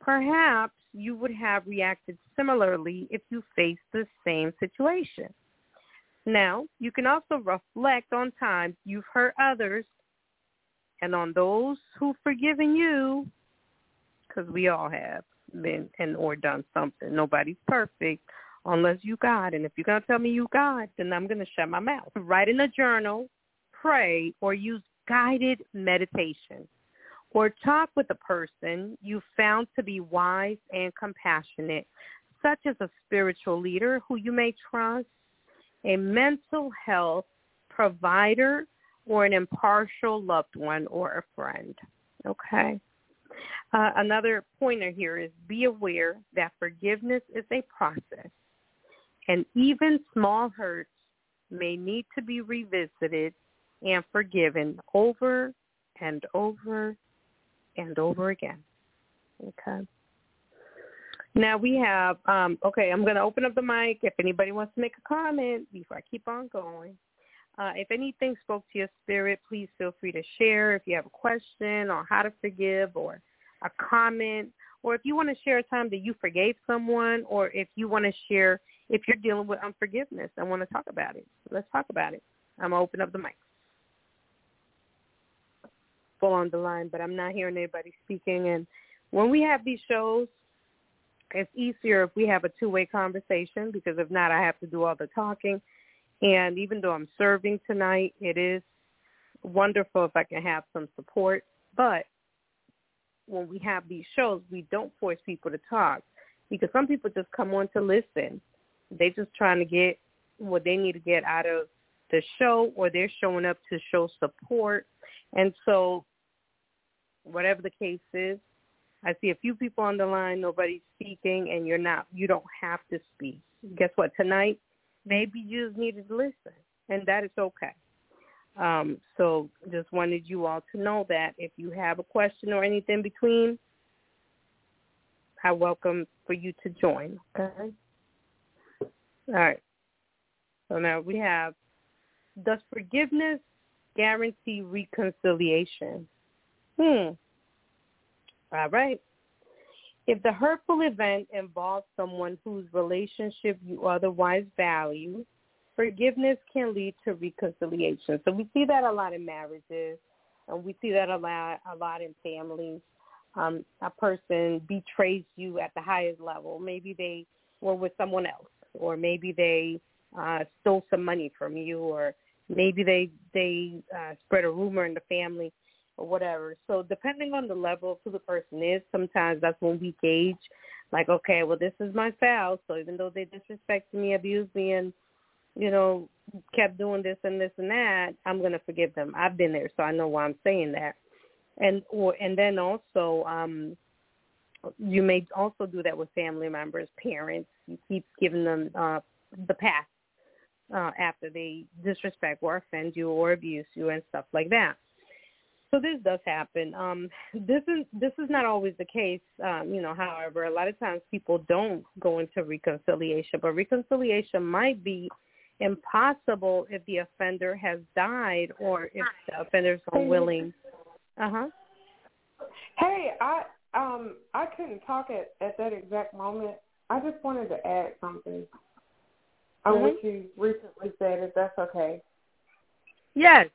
Perhaps you would have reacted similarly if you faced the same situation. Now, you can also reflect on times you've hurt others and on those who've forgiven you, because we all have been and or done something. Nobody's perfect unless you God. And if you're to tell me you God, then I'm to shut my mouth. Write in a journal, pray, or use guided meditation. Or talk with a person you found to be wise and compassionate, such as a spiritual leader who you may trust, a mental health provider, or an impartial loved one or a friend. Okay? Uh, another pointer here is be aware that forgiveness is a process, and even small hurts may need to be revisited and forgiven over and over and over again. Okay. Now we have, um, okay, I'm going to open up the mic if anybody wants to make a comment before I keep on going. Uh, if anything spoke to your spirit, please feel free to share. If you have a question on how to forgive or a comment, or if you want to share a time that you forgave someone, or if you want to share if you're dealing with unforgiveness and want to talk about it, let's talk about it. I'm going to open up the mic. Full on the line, but I'm not hearing anybody speaking. And when we have these shows, it's easier if we have a two-way conversation because if not, I have to do all the talking. And even though I'm serving tonight, it is wonderful if I can have some support. But when we have these shows, we don't force people to talk because some people just come on to listen. They're just trying to get what they need to get out of the show or they're showing up to show support. And so whatever the case is, I see a few people on the line, nobody's speaking and you're not you don't have to speak. Guess what? Tonight maybe you just needed to listen and that is okay. Um, so just wanted you all to know that if you have a question or anything between, I welcome for you to join. Okay. All right. So now we have, does forgiveness guarantee reconciliation? Hmm. All right. If the hurtful event involves someone whose relationship you otherwise value, forgiveness can lead to reconciliation. So we see that a lot in marriages, and we see that a lot a lot in families. Um, a person betrays you at the highest level. Maybe they were with someone else, or maybe they uh, stole some money from you, or maybe they they uh, spread a rumor in the family, or whatever. So depending on the level of who the person is, sometimes that's when we gauge, like, okay, well, this is my spouse. So even though they disrespected me, abused me, and you know, kept doing this and this and that, I'm to forgive them. I've been there, so I know why I'm saying that. And or and then also, um, you may also do that with family members, parents. You keep giving them uh, the pass uh, after they disrespect or offend you or abuse you and stuff like that. So this does happen. Um, this is this is not always the case. Um, you know, however, a lot of times people don't go into reconciliation, but reconciliation might be impossible if the offender has died or if the offender is unwilling. Uh huh. Hey, I um I couldn't talk at at that exact moment. I just wanted to add something on mm-hmm. what you recently said, if that's okay. Yes.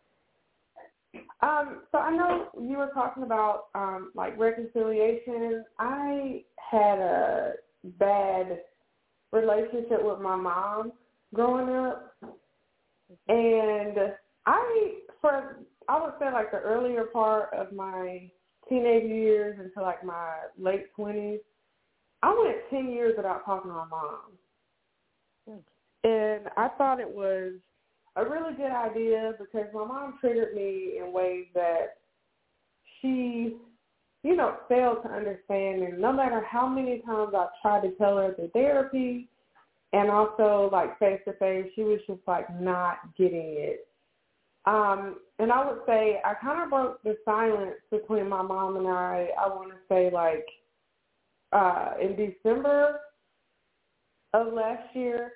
Um, so I know you were talking about um like reconciliation. I had a bad relationship with my mom growing up, and I for I would say like the earlier part of my teenage years into like my late twenties, I went ten years without talking to my mom, and I thought it was a really good idea because my mom triggered me in ways that she, you know, failed to understand. And no matter how many times I tried to tell her the therapy and also like face to face, she was just like not getting it. Um, and I would say I kind of broke the silence between my mom and I. I want to say like uh, in December of last year,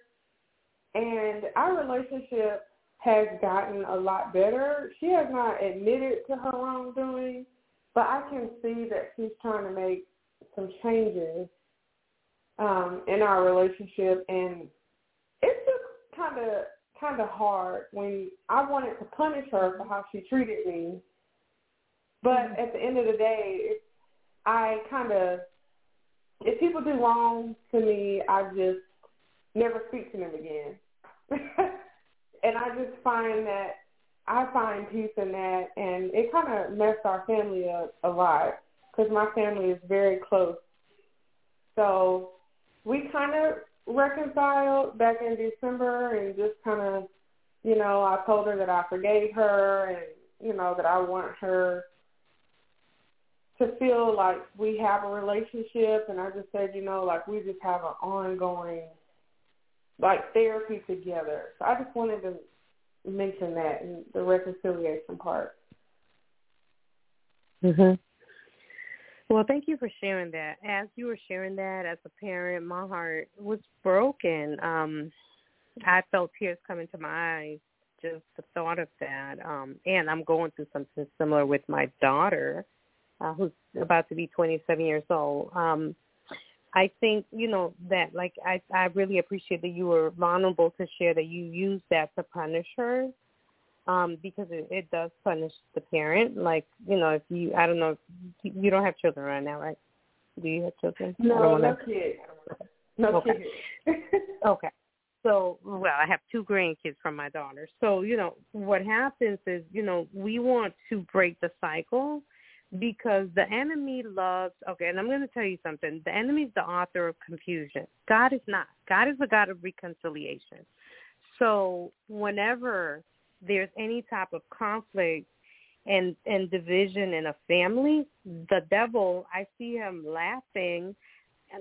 and our relationship has gotten a lot better. She has not admitted to her wrongdoing, but I can see that she's trying to make some changes um, in our relationship, and it's just kind of kind of hard when I wanted to punish her for how she treated me, but mm-hmm. at the end of the day, it, I kind of if people do wrong to me, I just never speak to them again. and I just find that I find peace in that, and it kind of messed our family up a lot because my family is very close. So we kind of reconciled back in December and just kind of, you know, I told her that I forgave her and, you know, that I want her to feel like we have a relationship and I just said, you know, like we just have an ongoing like therapy together. So I just wanted to mention that in the reconciliation part. Mhm. Well, thank you for sharing that. As you were sharing that as a parent, my heart was broken. Um I felt tears coming to my eyes just the thought of that. Um and I'm going through something similar with my daughter uh, who's about to be 27 years old. Um, I think you know that like I I really appreciate that you were vulnerable to share that you used that to punish her um because it, it does punish the parent. Like you know if you I don't know you you don't have children right now right? Do you have children? No no kids. No okay. kids. Okay. So well I have two grandkids from my daughter. So you know what happens is you know we want to break the cycle because the enemy loves okay and i'm going to tell you something. The enemy is the author of confusion. God is not. God is the god of reconciliation. So whenever there's any type of conflict and and division in a family the devil i see him laughing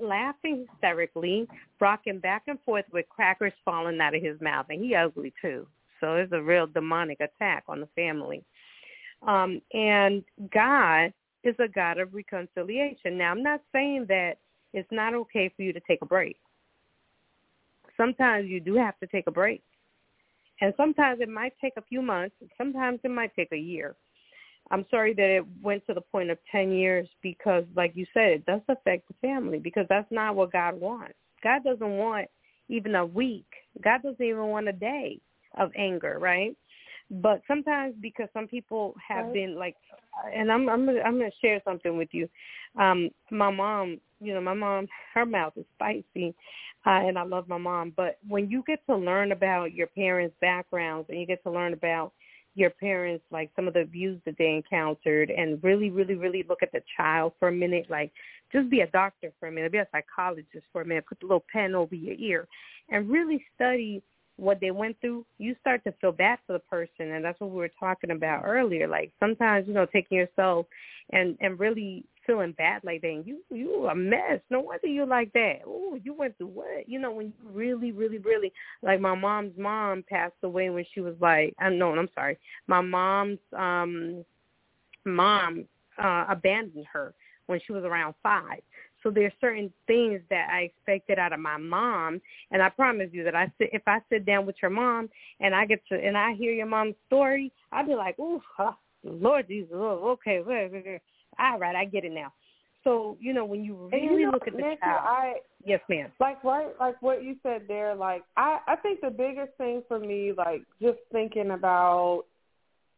laughing hysterically rocking back and forth with crackers falling out of his mouth. And he ugly too. So it's a real demonic attack on the family um, and God is a God of reconciliation. Now, I'm not saying that it's not okay for you to take a break. Sometimes you do have to take a break. And sometimes it might take a few months. Sometimes it might take a year. I'm sorry that it went to the point of 10 years because, like you said, it does affect the family because that's not what God wants. God doesn't want even a week. God doesn't even want a day of anger, right? But sometimes because some people have right. been like and i'm i'm gonna, i'm going to share something with you um my mom you know my mom her mouth is spicy uh, and i love my mom but when you get to learn about your parents backgrounds and you get to learn about your parents like some of the abuse that they encountered and really really really look at the child for a minute like just be a doctor for a minute be a psychologist for a minute put the little pen over your ear and really study what they went through, you start to feel bad for the person, and that's what we were talking about earlier. Like sometimes, you know, taking yourself and and really feeling bad like. And you you a mess. No wonder you like that. Oh, you went through what? You know, when you really, really, really like my mom's mom passed away when she was like, I know, I'm sorry, my mom's um mom uh abandoned her when she was around five. So there's certain things that I expected out of my mom, and I promise you that I sit if I sit down with your mom and I get to and I hear your mom's story, I'll be like, "Ooh, huh, Lord Jesus, oh, okay, all right, I get it now." So you know when you really you know, look at the Nikki, child, I, yes, ma'am. Like right, like what you said there. Like I, I think the biggest thing for me, like just thinking about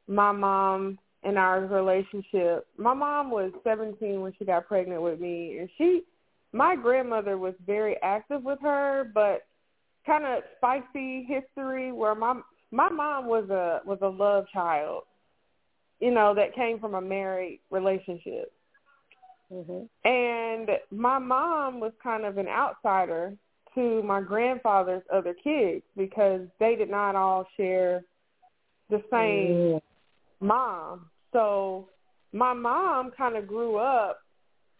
my mom in our relationship. My mom was 17 when she got pregnant with me, and she, my grandmother was very active with her, but kind of spicy history where my my mom was a was a love child, you know, that came from a married relationship. Mm-hmm. And my mom was kind of an outsider to my grandfather's other kids because they did not all share the same mm. mom. So my mom kind of grew up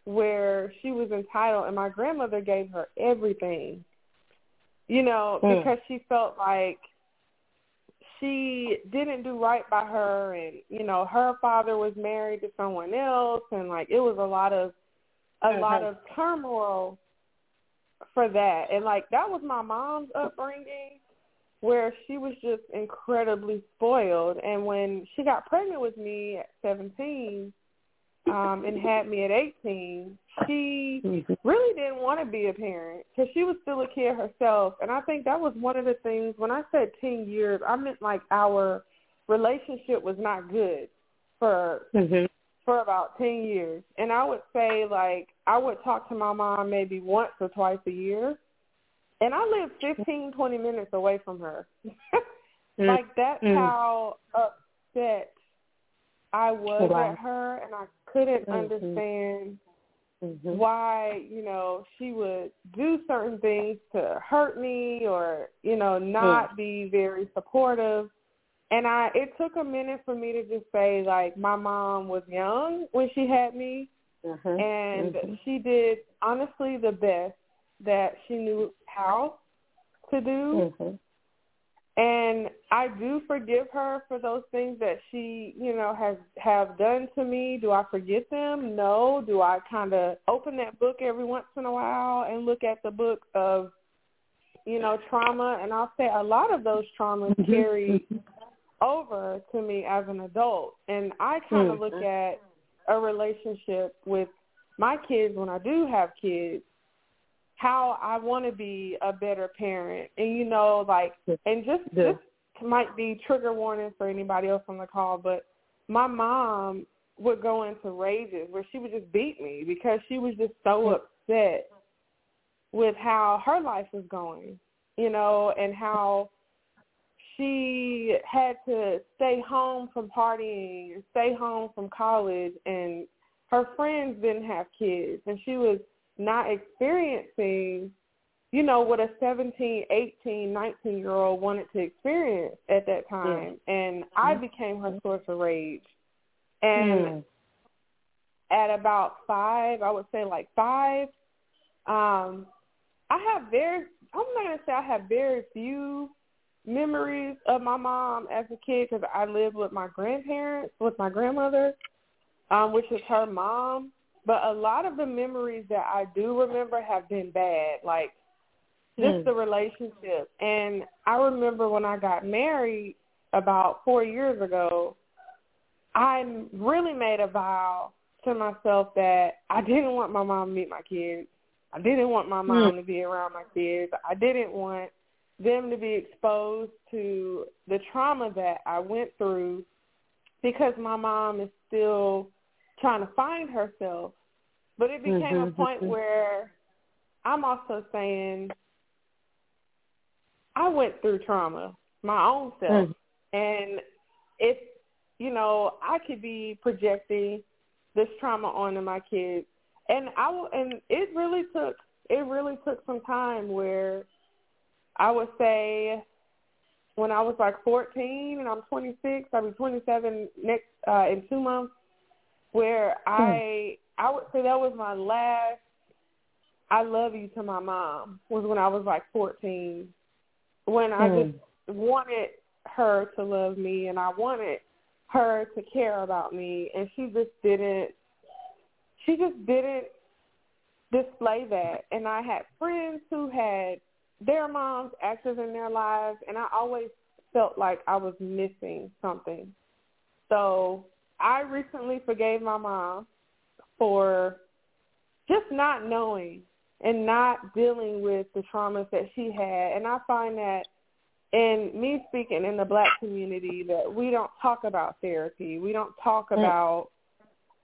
where she was entitled and my grandmother gave her everything. You know, mm. because she felt like she didn't do right by her and you know her father was married to someone else and like it was a lot of a mm-hmm. lot of turmoil for that and like that was my mom's upbringing where she was just incredibly spoiled and when she got pregnant with me at 17 um and had me at 18 she mm-hmm. really didn't want to be a parent because she was still a kid herself and i think that was one of the things when i said 10 years i meant like our relationship was not good for mm-hmm. for about 10 years and i would say like i would talk to my mom maybe once or twice a year and i lived 15 20 minutes away from her mm-hmm. like that's mm-hmm. how upset i was wow. at her and i couldn't mm-hmm. understand mm-hmm. why you know she would do certain things to hurt me or you know not mm. be very supportive and i it took a minute for me to just say like my mom was young when she had me mm-hmm. and she did honestly the best that she knew how to do mm-hmm. And I do forgive her for those things that she, you know, has have done to me. Do I forget them? No. Do I kind of open that book every once in a while and look at the book of, you know, trauma? And I'll say a lot of those traumas mm-hmm. carry over to me as an adult. And I kind of look at a relationship with my kids when I do have kids how I want to be a better parent. And you know, like, and just yeah. this might be trigger warning for anybody else on the call, but my mom would go into rages where she would just beat me because she was just so upset with how her life was going, you know, and how she had to stay home from partying stay home from college and her friends didn't have kids and she was not experiencing, you know, what a 17, 18, 19 year old wanted to experience at that time. Yeah. And I mm-hmm. became her source of rage. And yeah. at about five, I would say like five, um, I have very, I'm not going to say I have very few memories of my mom as a kid because I lived with my grandparents, with my grandmother, um, which is her mom. But a lot of the memories that I do remember have been bad, like just mm. the relationship. And I remember when I got married about four years ago, I really made a vow to myself that I didn't want my mom to meet my kids. I didn't want my mom mm. to be around my kids. I didn't want them to be exposed to the trauma that I went through because my mom is still trying to find herself. But it became mm-hmm. a point where I'm also saying I went through trauma my own self, mm. and if you know I could be projecting this trauma onto my kids, and I will, and it really took it really took some time where I would say when I was like 14 and I'm 26, I'll be 27 next uh, in two months where hmm. I I would say that was my last I love you to my mom was when I was like 14 when I hmm. just wanted her to love me and I wanted her to care about me and she just didn't she just didn't display that and I had friends who had their moms active in their lives and I always felt like I was missing something. So I recently forgave my mom for just not knowing and not dealing with the traumas that she had. And I find that in me speaking in the black community that we don't talk about therapy. We don't talk mm. about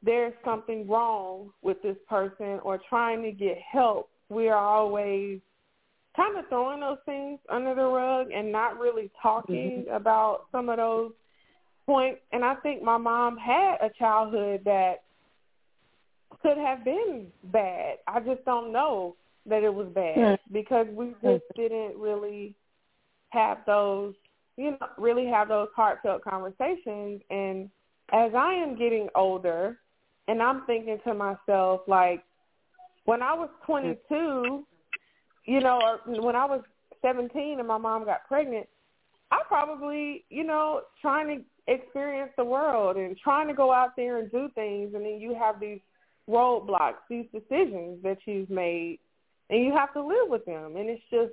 there's something wrong with this person or trying to get help. We are always kind of throwing those things under the rug and not really talking mm-hmm. about some of those point, and I think my mom had a childhood that could have been bad. I just don't know. that it was bad mm-hmm. because we just didn't really have those, you know, really have those heartfelt conversations. And as I am getting older, and I'm thinking to myself, like, when I was 22, you know, or when I was 17 and my mom got pregnant, I probably, you know, trying to experience the world and trying to go out there and do things, and then you have these roadblocks, these decisions that you've made, and you have to live with them, and it's just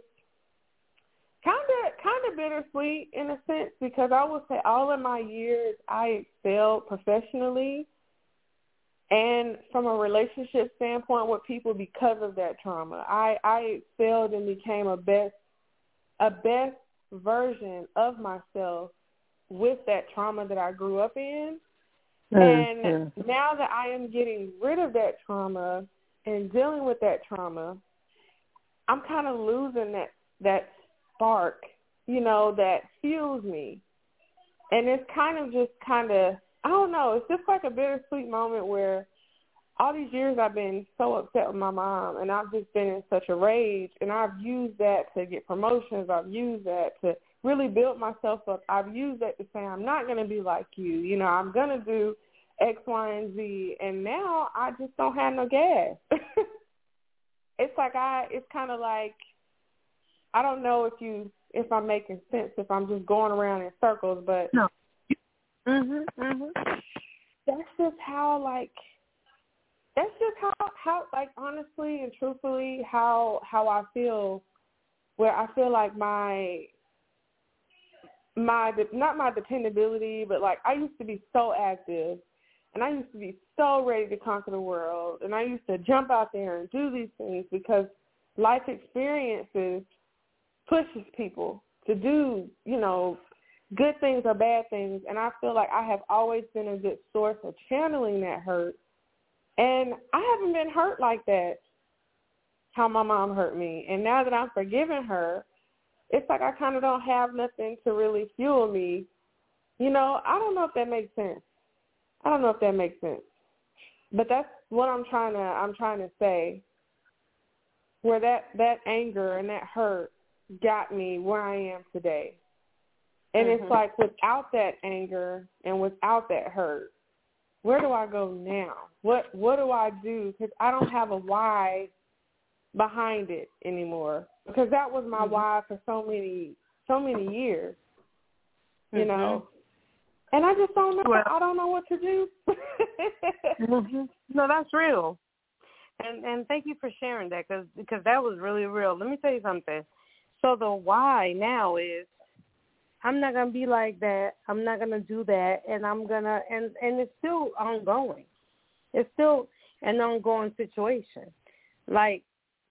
kind of kind of bittersweet in a sense because I would say all of my years I excelled professionally and from a relationship standpoint with people because of that trauma. I I excelled and became a best a best version of myself with that trauma that I grew up in. Mm-hmm. And now that I am getting rid of that trauma and dealing with that trauma, I'm kind of losing that that spark, you know, that fuels me. And it's kind of just kind of I don't know, it's just like a bittersweet moment where all these years I've been so upset with my mom and I've just been in such a rage and I've used that to get promotions. I've used that to really build myself up. I've used that to say I'm not going to be like you. You know, I'm going to do X, Y, and Z. And now I just don't have no gas. it's like I, it's kind of like, I don't know if you, if I'm making sense, if I'm just going around in circles, but no. Mhm. Mhm. That's just how like that's just how how like honestly and truthfully how how I feel where I feel like my my not my dependability but like I used to be so active and I used to be so ready to conquer the world and I used to jump out there and do these things because life experiences pushes people to do, you know, good things or bad things and I feel like I have always been a good source of channeling that hurt and I haven't been hurt like that, how my mom hurt me. And now that I'm forgiving her, it's like I kind of don't have nothing to really fuel me. You know, I don't know if that makes sense. I don't know if that makes sense. But that's what I'm trying to I'm trying to say. Where that that anger and that hurt got me where I am today. And mm-hmm. it's like without that anger and without that hurt, where do I go now? What what do I do? Because I don't have a why behind it anymore. Because that was my mm-hmm. why for so many so many years. You mm-hmm. know. And I just don't know. Well, I don't know what to do. mm-hmm. No, that's real. And and thank you for sharing that because because that was really real. Let me tell you something. So the why now is I'm not gonna be like that. I'm not gonna do that, and I'm gonna and and it's still ongoing. It's still an ongoing situation. Like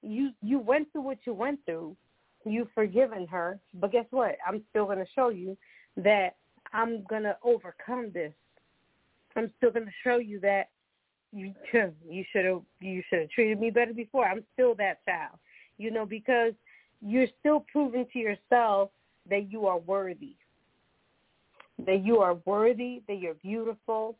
you you went through what you went through. You've forgiven her, but guess what? I'm still gonna show you that I'm gonna overcome this. I'm still gonna show you that you you should have you should have treated me better before. I'm still that child, you know, because you're still proving to yourself that you are worthy, that you are worthy, that you're beautiful,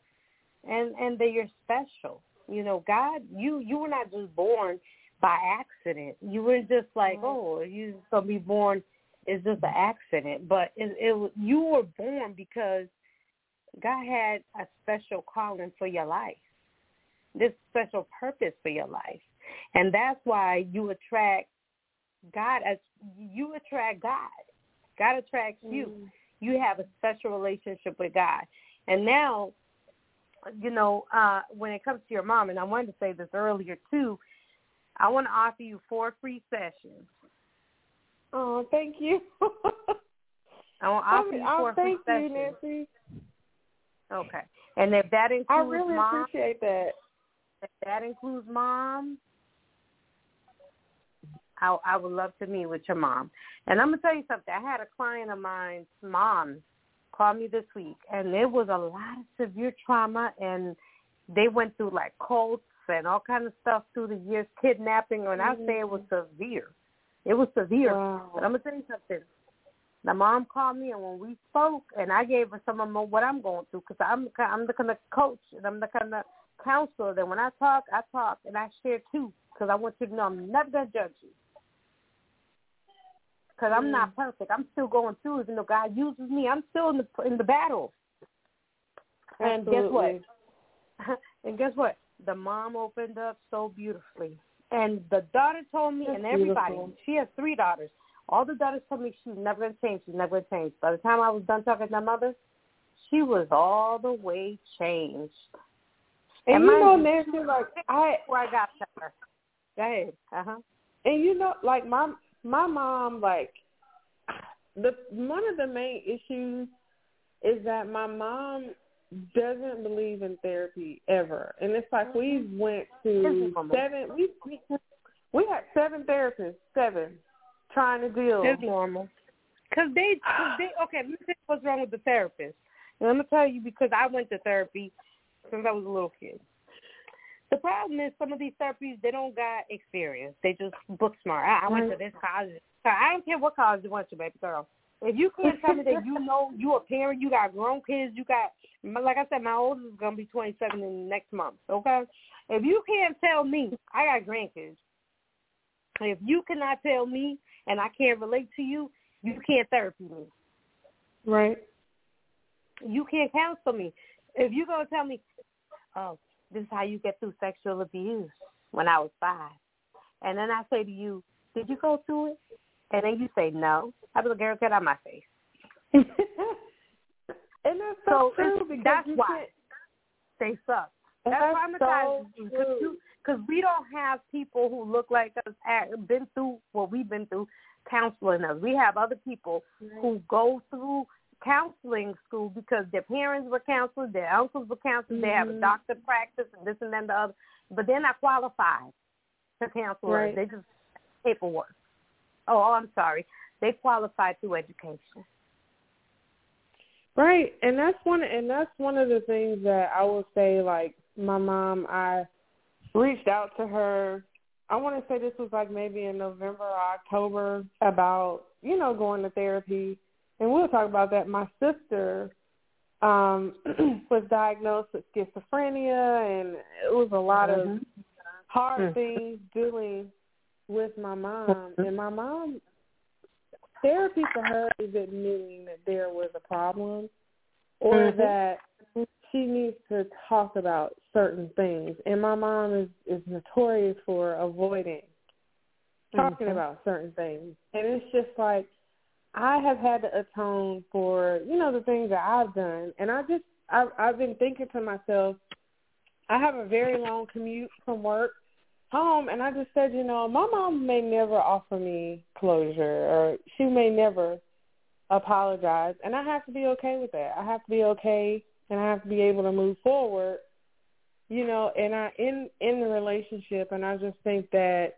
and and that you're special. You know, God, you you were not just born by accident. You were just like, mm-hmm. oh, you just gonna be born. It's just an accident, but it, it you were born because God had a special calling for your life, this special purpose for your life, and that's why you attract God as you attract God. God attracts you. Mm. You have a special relationship with God. And now, you know, uh, when it comes to your mom, and I wanted to say this earlier too, I want to offer you four free sessions. Oh, thank you. I want to offer you four oh, free sessions. You, Nancy. Okay. And if that includes I really mom, appreciate that. If that includes mom, I, I would love to meet with your mom. And I'm gonna tell you something. I had a client of mine's mom call me this week, and it was a lot of severe trauma, and they went through like cults and all kind of stuff through the years, kidnapping. Mm-hmm. I say it was severe, it was severe. Wow. But I'm gonna tell you something. My mom called me, and when we spoke, and I gave her some of what I'm going through, because I'm I'm the kind of coach and I'm the kind of counselor that when I talk, I talk, and I share too. because I want you to know I'm never gonna judge you. Because I'm not Mm. perfect. I'm still going through. Even though God uses me, I'm still in the in the battle. And guess what? And guess what? The mom opened up so beautifully. And the daughter told me, That's and everybody, beautiful. she has three daughters. All the daughters told me she's never going to change. She's never going to change. By the time I was done talking to my mother, she was all the way changed. And, And you know, Nancy, like I Before I got to her. Go ahead. Uh-huh. and you know, like my my mom, like the one of the main issues is that my mom doesn't believe in therapy ever, and it's like we mm-hmm. went to This is normal. seven. We we we had seven therapists, seven, trying to deal. It's normal. Because they, cause they, okay, let me tell you what's wrong with the therapist. And I'm going to tell you because I went to therapy since I was a little kid. The problem is some of these therapies, they don't got experience. They just book smart. I, I went to mm-hmm. this college. So I don't care what college you went to, baby girl. If you can't tell me that you know you're a parent, you got grown kids, you got, like I said, my oldest is going to be 27 in the next month, okay? If you can't tell me, I got grandkids. If you cannot tell me and I can't relate to you, you can't therapy me. Right. You can't counsel me. If you're gonna tell me, oh, this is how you get through sexual abuse when I was five, and then I say to you, did you go through it? And then you say no. I be like, girl, get out of my face. and that's so, So true because that's why. can't- They suck. that's so traumatizes true. because we don't have people who look like us, act- been through what we've been through, counseling us. We have other people who go through counseling school because their parents were counselors, their uncles were counselors, they have a Mhm. doctor practice and this and then the other, but they're not qualified to counsel us. Right. They just paperwork. Oh, oh, I'm sorry. They qualify through education. Right, and that's one and that's one of the things that I will say. Like my mom, I reached out to her. I want to say this was like maybe in November or October about you know going to therapy, and we'll talk about that. My sister um was diagnosed with schizophrenia, and it was a lot of Mhm. hard Mhm. things dealing with my mom, and my mom therapy for her is admitting that there was a problem or Mhm. that she needs to talk about certain things. And my mom is, is notorious for avoiding talking Mhm. about certain things. And it's just like I have had to atone for, you know, the things that I've done. And I just I've I've been thinking to myself, I have a very long commute from work home and I just said, you know, my mom may never offer me closure or she may never apologize and I have to be okay with that. I have to be okay and I have to be able to move forward, you know, and I in in the relationship and I just think that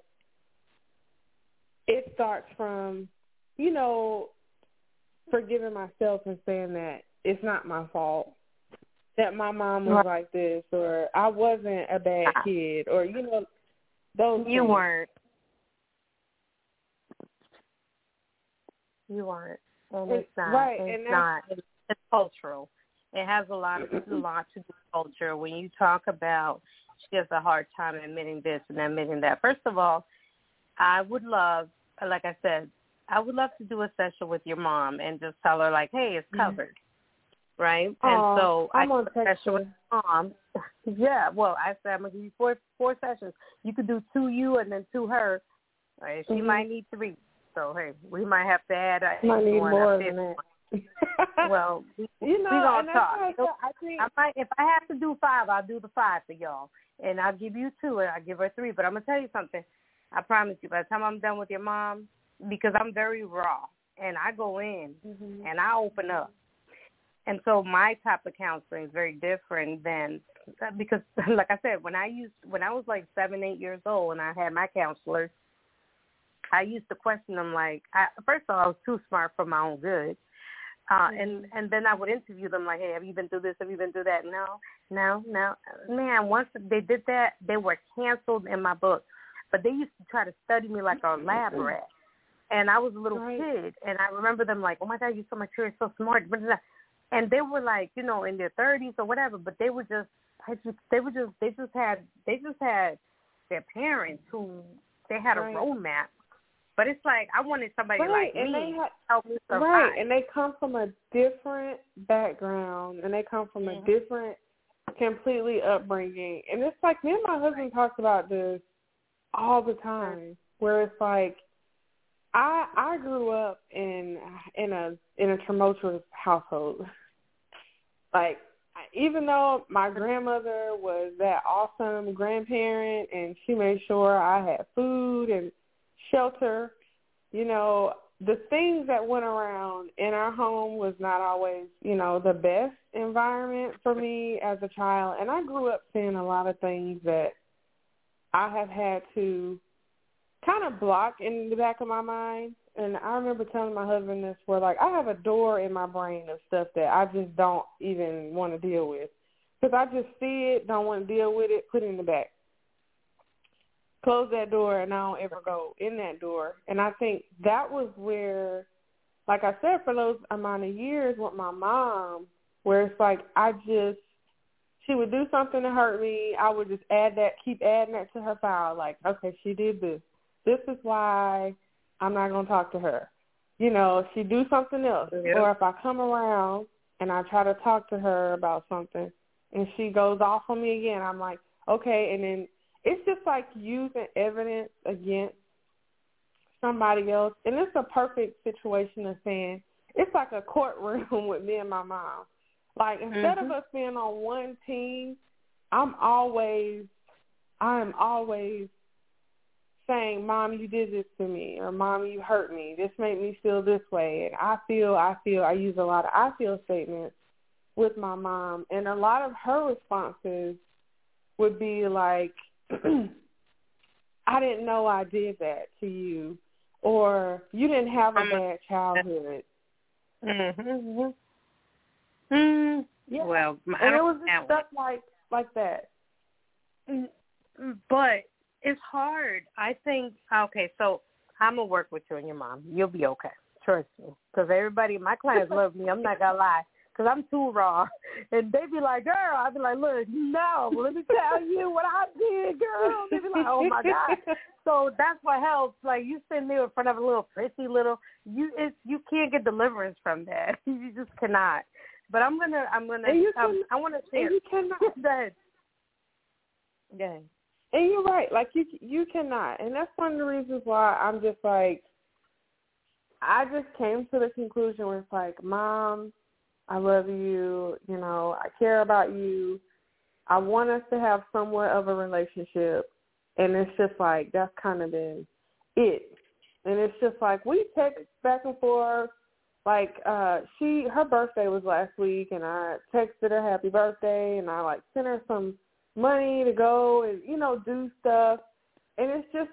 it starts from, you know, forgiving myself and saying that it's not my fault that my mom was like this or I wasn't a bad kid or you know those You things. weren't. You weren't. And And- it's not. right, It's and that's- not. It's, it's cultural. It has a lot of a lot to do with culture. When you talk about she has a hard time admitting this and admitting that. First of all, I would love, like I said, I would love to do a session with your mom and just tell her like, hey, it's Mhm. covered, right? Aw, and so I I'm on did a session with mom. yeah, well, I said I'm gonna give you four four sessions. You could do two you and then two her. Right? She Mhm. might need three. So hey, we might have to add a Might need one, more than that. Well, we, you know, we gonna talk. I, said, I think I might if I have to do five, I'll do the five for y'all, and I'll give you two, and I'll give her three. But I'm gonna tell you something. I promise you, by the time I'm done with your mom, because I'm very raw, and I go in Mhm. and I open up, and so my type of counseling is very different than uh, because, like I said, when I used when I was like seven, eight years old, and I had my counselors, I used to question them like, I, first of all, I was too smart for my own good. Uh, mm-hmm. and and then I would interview them like, hey, have you been through this? Have you been through that? No, no, no. Man, once they did that, they were canceled in my book. But they used to try to study me like a lab mm-hmm. rat, and I was a little Right. kid, and I remember them like, oh my god, you're so mature, you're so smart. And they were like, you know, in their thirties or whatever, but they were just, I just, they were just, they just had, they just had their parents who they had Right. a roadmap. But it's like I wanted somebody Right, like and me they to help me survive. Right, and they come from a different background, and they come from Mhm. a different, completely upbringing. And it's like me and my husband talks about this all the time, where it's like, I I grew up in in a in a tumultuous household. Like even though my grandmother was that awesome grandparent and she made sure I had food and shelter, you know, the things that went around in our home was not always, you know, the best environment for me as a child. And I grew up seeing a lot of things that I have had to kind of block in the back of my mind. And I remember telling my husband this where like I have a door in my brain of stuff that I just don't even want to deal with. Because I just see it, don't want to deal with it, put it in the back. Close that door and I don't ever go in that door. And I think that was where, like I said, for those amount of years with my mom, where it's like I just, she would do something to hurt me. I would just add that, keep adding that to her file. Like, okay, she did this. This is why I'm not going to talk to her. You know, she do something else. Yep. Or if I come around and I try to talk to her about something and she goes off on me again, I'm like, okay. And then it's just like using evidence against somebody else. And it's a perfect situation of saying, it's like a courtroom with me and my mom. Like instead Mhm. of us being on one team, I'm always, I am always saying, "Mom, you did this to me," or "Mom, you hurt me. This made me feel this way." And I feel, I feel. I use a lot of I feel statements with my mom, and a lot of her responses would be like, "I didn't know I did that to you," or "You didn't have a Um, bad childhood." Mm-hmm. Mm, Yeah. Well, I and it was just stuff like like that. Mm, But it's hard. I think okay, so I'm gonna work with you and your mom. You'll be okay. Trust me, because everybody, my clients love me. I'm not gonna lie, because I'm too raw, and they be like, "Girl," I be like, "Look, no, let me tell you what I did, girl." They be like, "Oh my god." So that's what helps. Like you sitting there in front of a little prissy little, you it's you can't get deliverance from that. You just cannot. But I'm gonna, I'm gonna, And you um, can- I want to share. you cannot. Go ahead. Go ahead. And you're right. Like you, you cannot, and that's one of the reasons why I'm just like, I just came to the conclusion where it's like, Mom, I love you. You know, I care about you. I want us to have somewhat of a relationship, and it's just like that's kind of been it. And it's just like we text back and forth. Like uh she, her birthday was last week, and I texted her happy birthday, and I like sent her some money to go and you know do stuff and it's just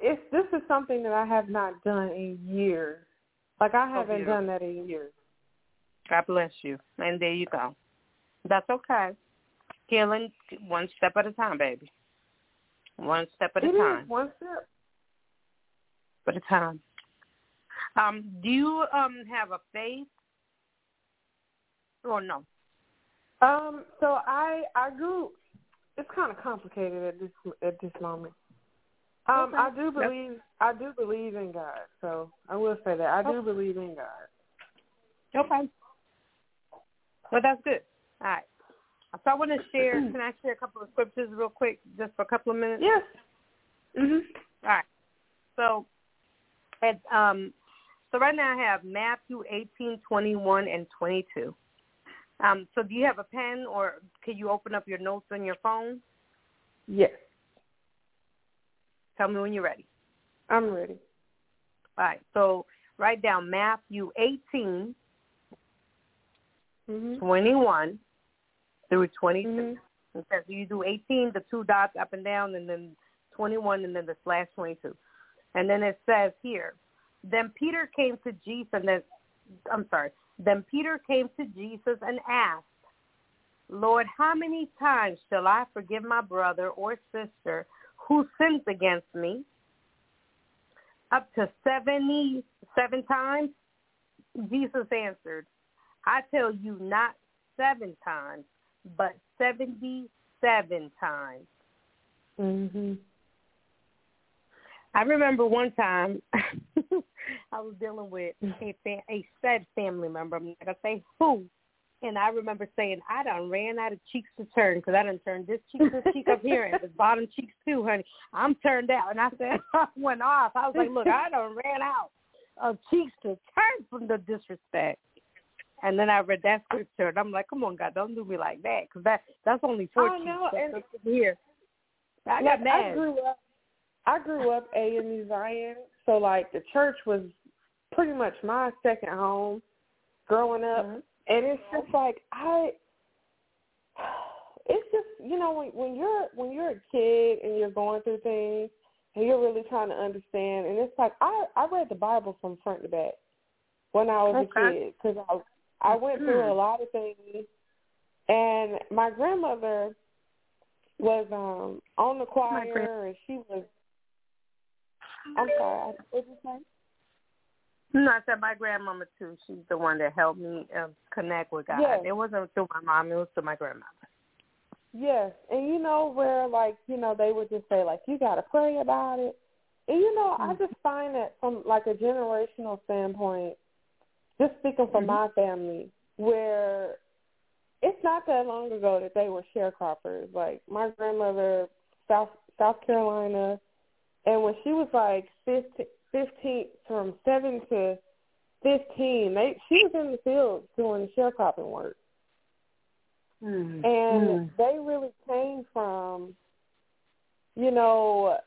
it's this is something that I have not done in years. Like I haven't beautiful. done that in years. God bless you. And there you go. That's okay. Healing one step at a time, baby. One step at a It is time. one step. At a time. Um, do you um have a faith or no? Um, so I I grew. It's kind of complicated at this at this moment. Um, Okay. I do believe I do believe in God. So I will say that I do Okay. believe in God. Okay. Well, that's good. All right. So I want to share. Can I share a couple of scriptures real quick, just for a couple of minutes? Yes. Mhm. All right. So, at, um, so right now I have Matthew eighteen twenty one and twenty two. Um, so do you have a pen, or can you open up your notes on your phone? Yes. Tell me when you're ready. I'm ready. All right. So write down Matthew eighteen Mhm. twenty one through twenty two. Mhm. Okay, so you do 18, the two dots up and down, and then 21, and then the slash 22. And then it says here, then Peter came to Jesus, and then, I'm sorry, then Peter came to Jesus and asked, Lord, how many times shall I forgive my brother or sister who sins against me? Up to 77 times? Jesus answered, I tell you not seven times, but 77 times. Mhm. I remember one time I was dealing with a a said family member. I'm not gonna say who, and I remember saying I done ran out of cheeks to turn because I done turned this cheek to cheek up here and the bottom cheeks too, honey. I'm turned out, and I said I went off. I was like, look, I done ran out of cheeks to turn from the disrespect. And then I read that scripture, and I'm like, "Come on, God, don't do me like that, because that that's only four oh, no, and here." I got mad. I grew up. I grew up AME Zion, so like the church was pretty much my second home growing up, mm-hmm. and it's just like I. It's just you know when when you're when you're a kid and you're going through things and you're really trying to understand, and it's like I I read the Bible from front to back when I was okay. a kid because I I went through Hmm. a lot of things, and my grandmother was um on the choir, and she was. I'm sorry. I- What did? No, I said my grandmama too. She's the one that helped me um, connect with God. Yes. It wasn't through my mom; it was through my grandmother. Yes, and you know where like you know they would just say like you got to pray about it, and you know I just find that from like a generational standpoint, just speaking for Mhm. my family, where it's not that long ago that they were sharecroppers. Like my grandmother, South South Carolina, and when she was like fifteen, 15 from seven to fifteen, they she was in the field doing sharecropping work Mm. and they really came from you know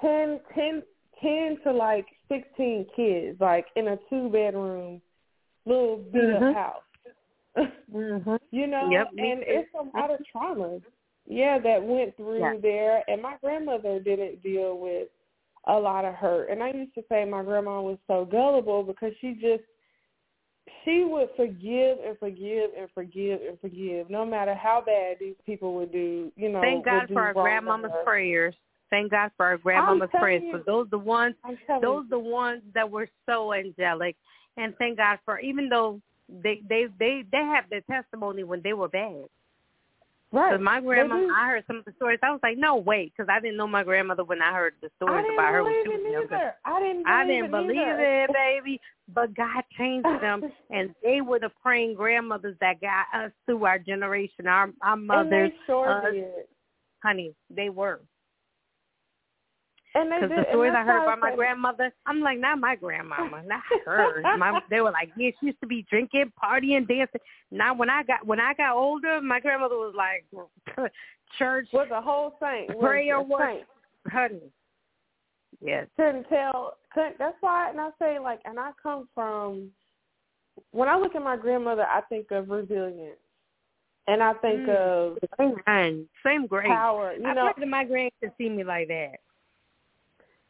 ten ten ten to like sixteen kids like in a two bedroom little beat up Mhm. house Mhm. you know Yep, and it's a lot of trauma yeah that went through Yeah. there and my grandmother didn't deal with a lot of hurt and i used to say my grandma was so gullible because she just she would forgive and forgive and forgive and forgive, no matter how bad these people would do. You know, Thank God for our grandmama's prayers. Thank God for our grandmama's prayers. you. Because those the ones those you. the ones that were so angelic. And thank God for even though they they they they have their testimony when they were bad. Right. Because my grandma. I heard some of the stories. I was like, no way, because I didn't know my grandmother when I heard the stories about her when she was it younger. I didn't. Believe I didn't it believe either. it, baby. But God changed them, and they were the praying grandmothers that got us through our generation, our our and mothers, they sure uh, did. honey. They were. And they Because the stories I heard about my grandmother, I'm like, not my grandmama, not her. my, they were like, yeah, she used to be drinking, partying, dancing. Now, when I got when I got older, my grandmother was like, church, was a whole saint. Was prayer, worship, saint. honey. Yes. couldn't tell. Couldn't, that's why, and I say like, and I come from. When I look at my grandmother, I think of resilience, and I think Mm. of Amen. Same grace. power. You I know, pray that my grand could see me like that.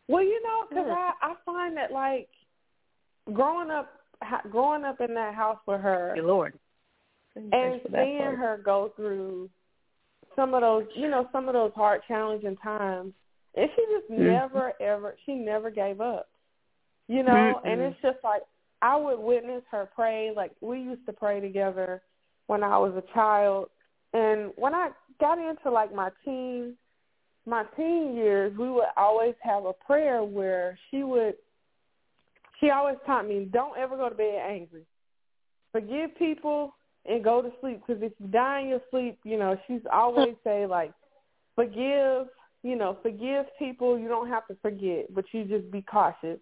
Well, you know, because. I I find that like growing up, growing up in that house with her, Lord. and Thanks for that seeing part. her go through some of those, you know, some of those hard, challenging times, and she just Mhm. never, ever, she never gave up, you know. And Mm-mm. it's just like I would witness her pray. Like we used to pray together when I was a child, and when I got into like my teen, my teen years, we would always have a prayer where she would. She always taught me, don't ever go to bed angry. Forgive people and go to sleep because if you die in your sleep, you know, she's always say like, forgive, you know, forgive people. You don't have to forget, but you just be cautious.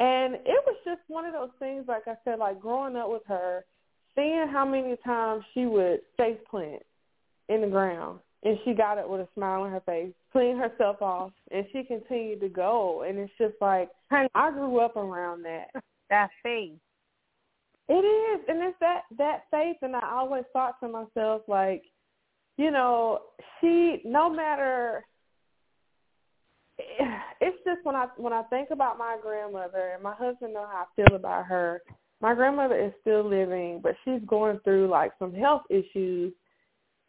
And it was just one of those things, like I said, like growing up with her, seeing how many times she would face plant in the ground and she got up with a smile on her face, cleaned herself off, and she continued to go. And it's just like, I grew up around that. that faith. It is, and it's that that faith, and I always thought to myself, like, you know, she, no matter, it's just when I when I think about my grandmother, and my husband know how I feel about her. My grandmother is still living, but she's going through like some health issues,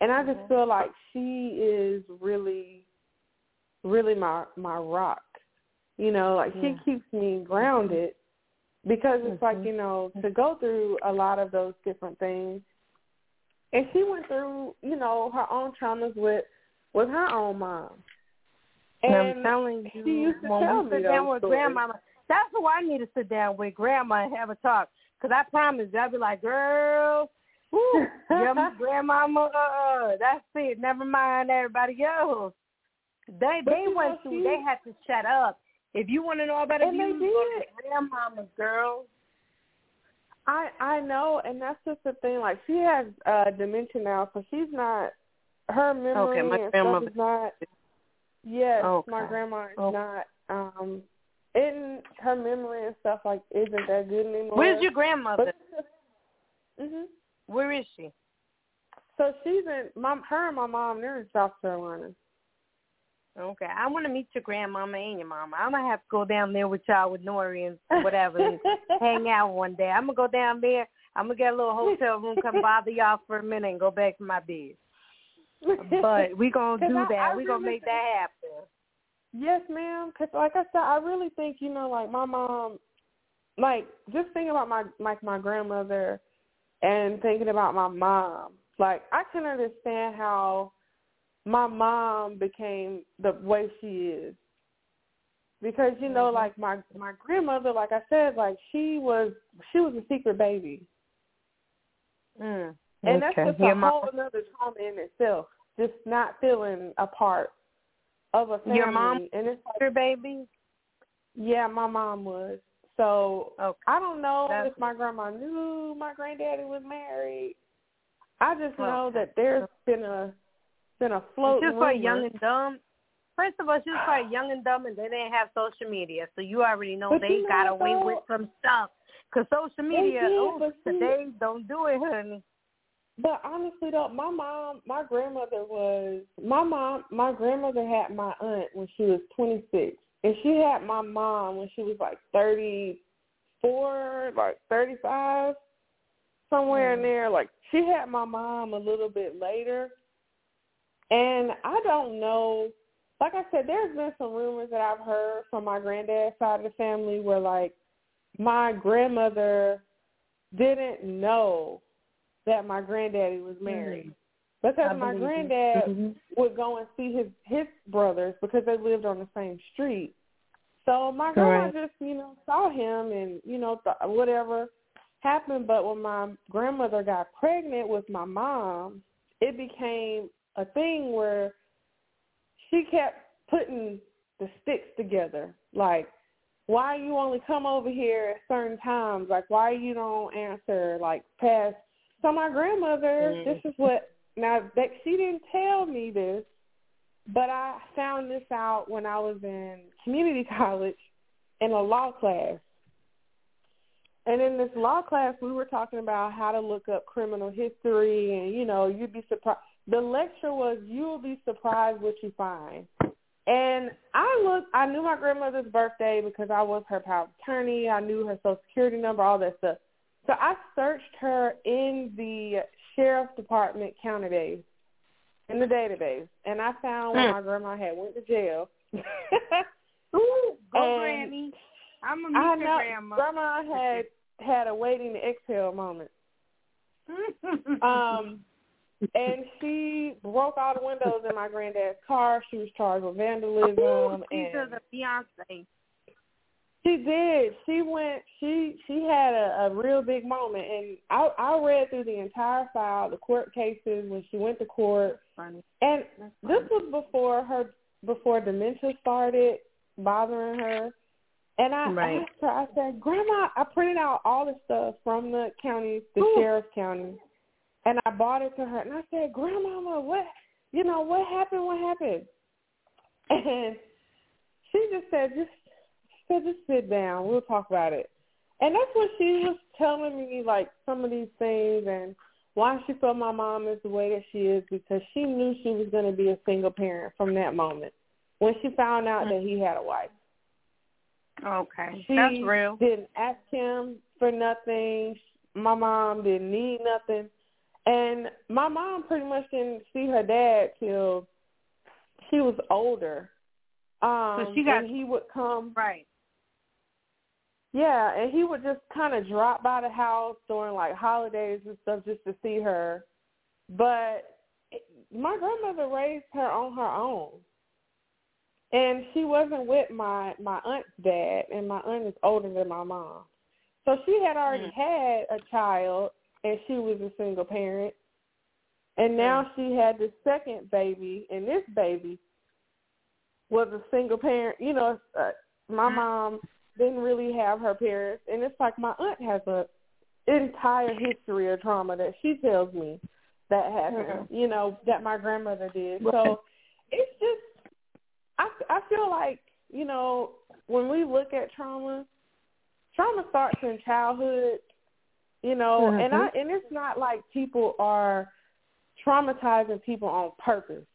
and I just Mhm. feel like she is really, really my my rock. You know, like she keeps me grounded because it's like Mhm. you know to go through a lot of those different things and she went through you know her own traumas with with her own mom And I'm telling you, she used to tell me sit down with stories. grandmama, that's who I need to sit down with grandma and have a talk. Cause I promise I'll be like, girl, your grandmama, uh, that's it. Never mind everybody else. They But they went through. she- They had to shut up. If you want to know about abuse, go to grandmama's girl. I I know, and that's just the thing. Like she has uh dementia now, so she's not. Her memory Okay, my and stuff is not. Yes, my Okay. grandma is Okay. not. Um, in her memory and stuff like isn't that good anymore. Where's your grandmother? Mhm. Where is she? So she's in. My her and my mom. They're in South Carolina. Okay, I want to meet your grandmama and your mama. I'm gonna have to go down there with y'all with Nori and whatever and hang out one day. I'm gonna go down there. I'm gonna get a little hotel room, come bother y'all for a minute, and go back to my bed. But we gonna do I- that. I we gonna make think- that happen. Yes, ma'am. Because, like I said, I really think you know, like my mom, like just thinking about my like my grandmother, and thinking about my mom. Like I can understand how my mom became the way she is. Because you know, Mhm. like my my grandmother, like I said, like she was she was a secret baby, Mm. and that's just your a mom, whole another trauma in itself. Just not feeling a part of a family, Your mom- and it's like your baby. Yeah, my mom was. So Okay. I don't know That's if my grandma knew my granddaddy was married. I just know Okay. that there's been a been a float. She was probably young and dumb. First of all, she was probably young and dumb, and they didn't have social media, so you already know But they you know got away though? with some stuff. Cause social media, did, oh, today don't do it, honey. But honestly though, my mom, my grandmother was my mom. My grandmother had my aunt when she was 26, and she had my mom when she was like 34, like 35, somewhere in Mm. there. Like she had my mom a little bit later, and I don't know. Like I said, there's been some rumors that I've heard from my granddad's side of the family where like my grandmother didn't know that my granddaddy was married. Mm. I my granddad Mhm. would go and see his his brothers because they lived on the same street. So my grandma Right. just, you know, saw him and, you know, th- whatever happened. But when my grandmother got pregnant with my mom, it became a thing where she kept putting the sticks together. Like, why you only come over here at certain times? Like, why you don't answer, like, past. So my grandmother, Mm. this is what, now, that she didn't tell me this, but I found this out when I was in community college in a law class. And in this law class, we were talking about how to look up criminal history, and you know, you'd be surprised. The lecture was, "You will be surprised what you find." And I looked. I knew my grandmother's birthday because I was her power of attorney. I knew her social security number, all that stuff. So I searched her in the sheriff's department county days, in the database, and I found when Hmm. my grandma had went to jail. Ooh, go And Granny. I'm gonna meet I know grandma. grandma had had a waiting to exhale moment. Um, and she broke all the windows in my granddad's car. She was charged with vandalism, Ooh, she's and a Beyonce. She did. She went. She she had a, a real big moment, and I I read through the entire file, the court cases when she went to court, Funny. and this was before her before dementia started bothering her. And I Right. asked her, I said, Grandma, I printed out all the stuff from the county, the Ooh. sheriff's county, and I bought it to her. And I said, Grandmama, what, you know, what happened? What happened? And she just said, just, said, just sit down. We'll talk about it. And that's when she was telling me like some of these things and why she felt my mom is the way that she is because she knew she was going to be a single parent from that moment when she found out that he had a wife. Okay, She that's real. didn't ask him for nothing. My mom didn't need nothing. And my mom pretty much didn't see her dad till she was older. Um so she got- he would come Right. Yeah, and he would just kind of drop by the house during like holidays and stuff just to see her. But my grandmother raised her on her own. and she wasn't with my my aunt's dad, and my aunt is older than my mom. So she had already mm-hmm. had a child, and she was a single parent. And now mm-hmm. she had the second baby, and this baby was a single parent. You know, uh, my mm-hmm. mom didn't really have her parents, and it's like my aunt has a entire history of trauma that she tells me that happened. Mm-hmm. You know, that my grandmother did. So it's just, I I feel like you know when we look at trauma, trauma starts in childhood. You know, mm-hmm. and I and it's not like people are traumatizing people on purpose.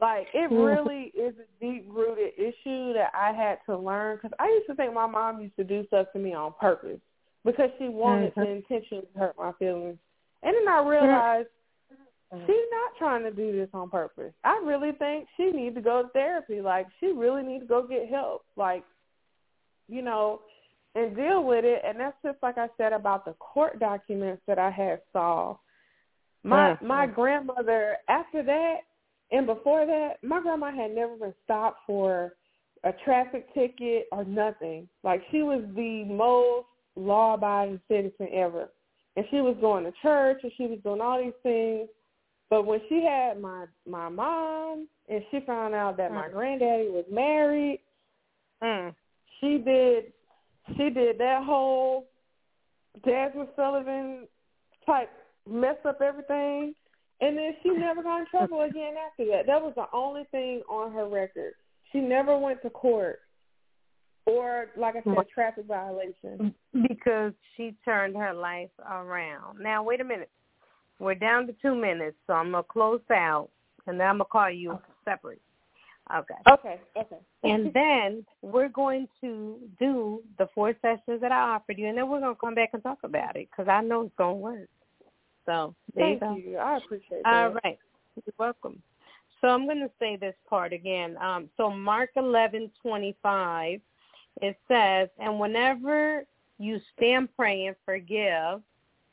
Like it mm-hmm. really is a deep rooted issue that I had to learn because I used to think my mom used to do stuff to me on purpose because she wanted mm-hmm. to intentionally hurt my feelings, and then I realized mm-hmm. she's not trying to do this on purpose. I really think she needs to go to therapy. Like she really needs to go get help. Like, you know, and deal with it. And that's just like I said about the court documents that I had saw. My mm-hmm. my grandmother after that and before that, my grandma had never been stopped for a traffic ticket or nothing. Like she was the most law-abiding citizen ever, and she was going to church and she was doing all these things. But when she had my my mom and she found out that mm. my granddaddy was married, mm. she did she did that whole Jazmine Sullivan type mess up everything and then she never got in trouble again after that. That was the only thing on her record. She never went to court or, like I said, traffic violation. Because she turned her life around. Now, wait a minute. We're down to two minutes, so I'm going to close out, and then I'm going to call you okay. separate. Okay. Okay. Okay. and then we're going to do the four sessions that I offered you, and then we're going to come back and talk about it because I know it's going to work. So thank you, you. I appreciate that. All right, you're welcome. So I'm going to say this part again. Um, so Mark 11:25, it says, and whenever you stand praying, forgive.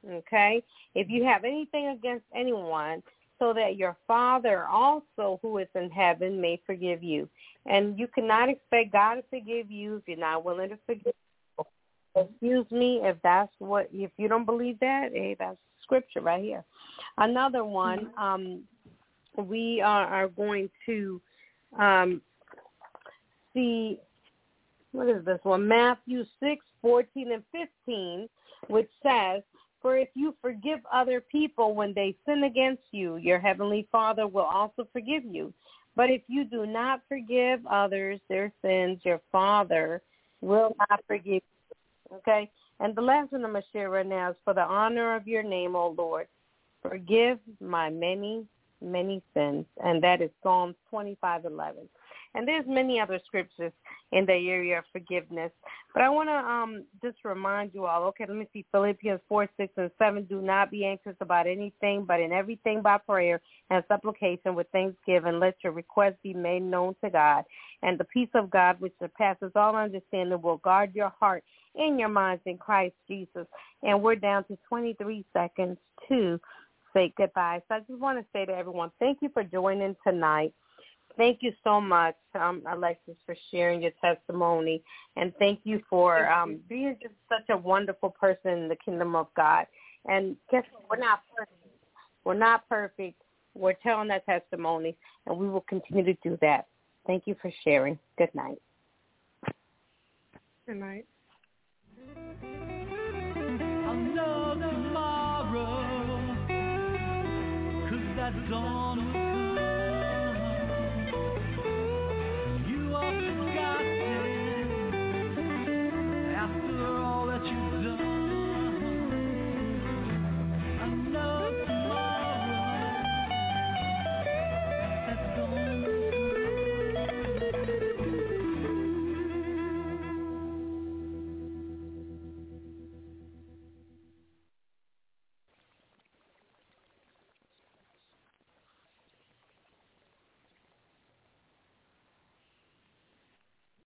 Okay, if you have anything against anyone, so that your Father also who is in heaven may forgive you. And you cannot expect God to forgive you if you're not willing to forgive. Excuse me, if that's what if you don't believe that, hey, that's scripture right here. Another one, mm-hmm. um, we are, are going to um, see, what is this one? Matthew 6, 14 and 15, which says, for if you forgive other people when they sin against you, your heavenly Father will also forgive you. But if you do not forgive others their sins, your Father will not forgive you. Okay? And the last one I'm going to share right now is for the honor of your name, O Lord. Forgive my many, many sins. And that is Psalms 25:11. And there's many other scriptures in the area of forgiveness. But I want to um, just remind you all, okay, let me see, Philippians 4, 6, and 7. Do not be anxious about anything, but in everything by prayer and supplication with thanksgiving, let your requests be made known to God. And the peace of God, which surpasses all understanding, will guard your heart and your minds in Christ Jesus. And we're down to 23 seconds to say goodbye. So I just want to say to everyone, thank you for joining tonight. Thank you so much, um, Alexis, for sharing your testimony, and thank you for um, being just such a wonderful person in the kingdom of God. And guess what? We're not perfect. We're not perfect. We're telling that testimony, and we will continue to do that. Thank you for sharing. Good night. Good night. I'll tomorrow, cause that's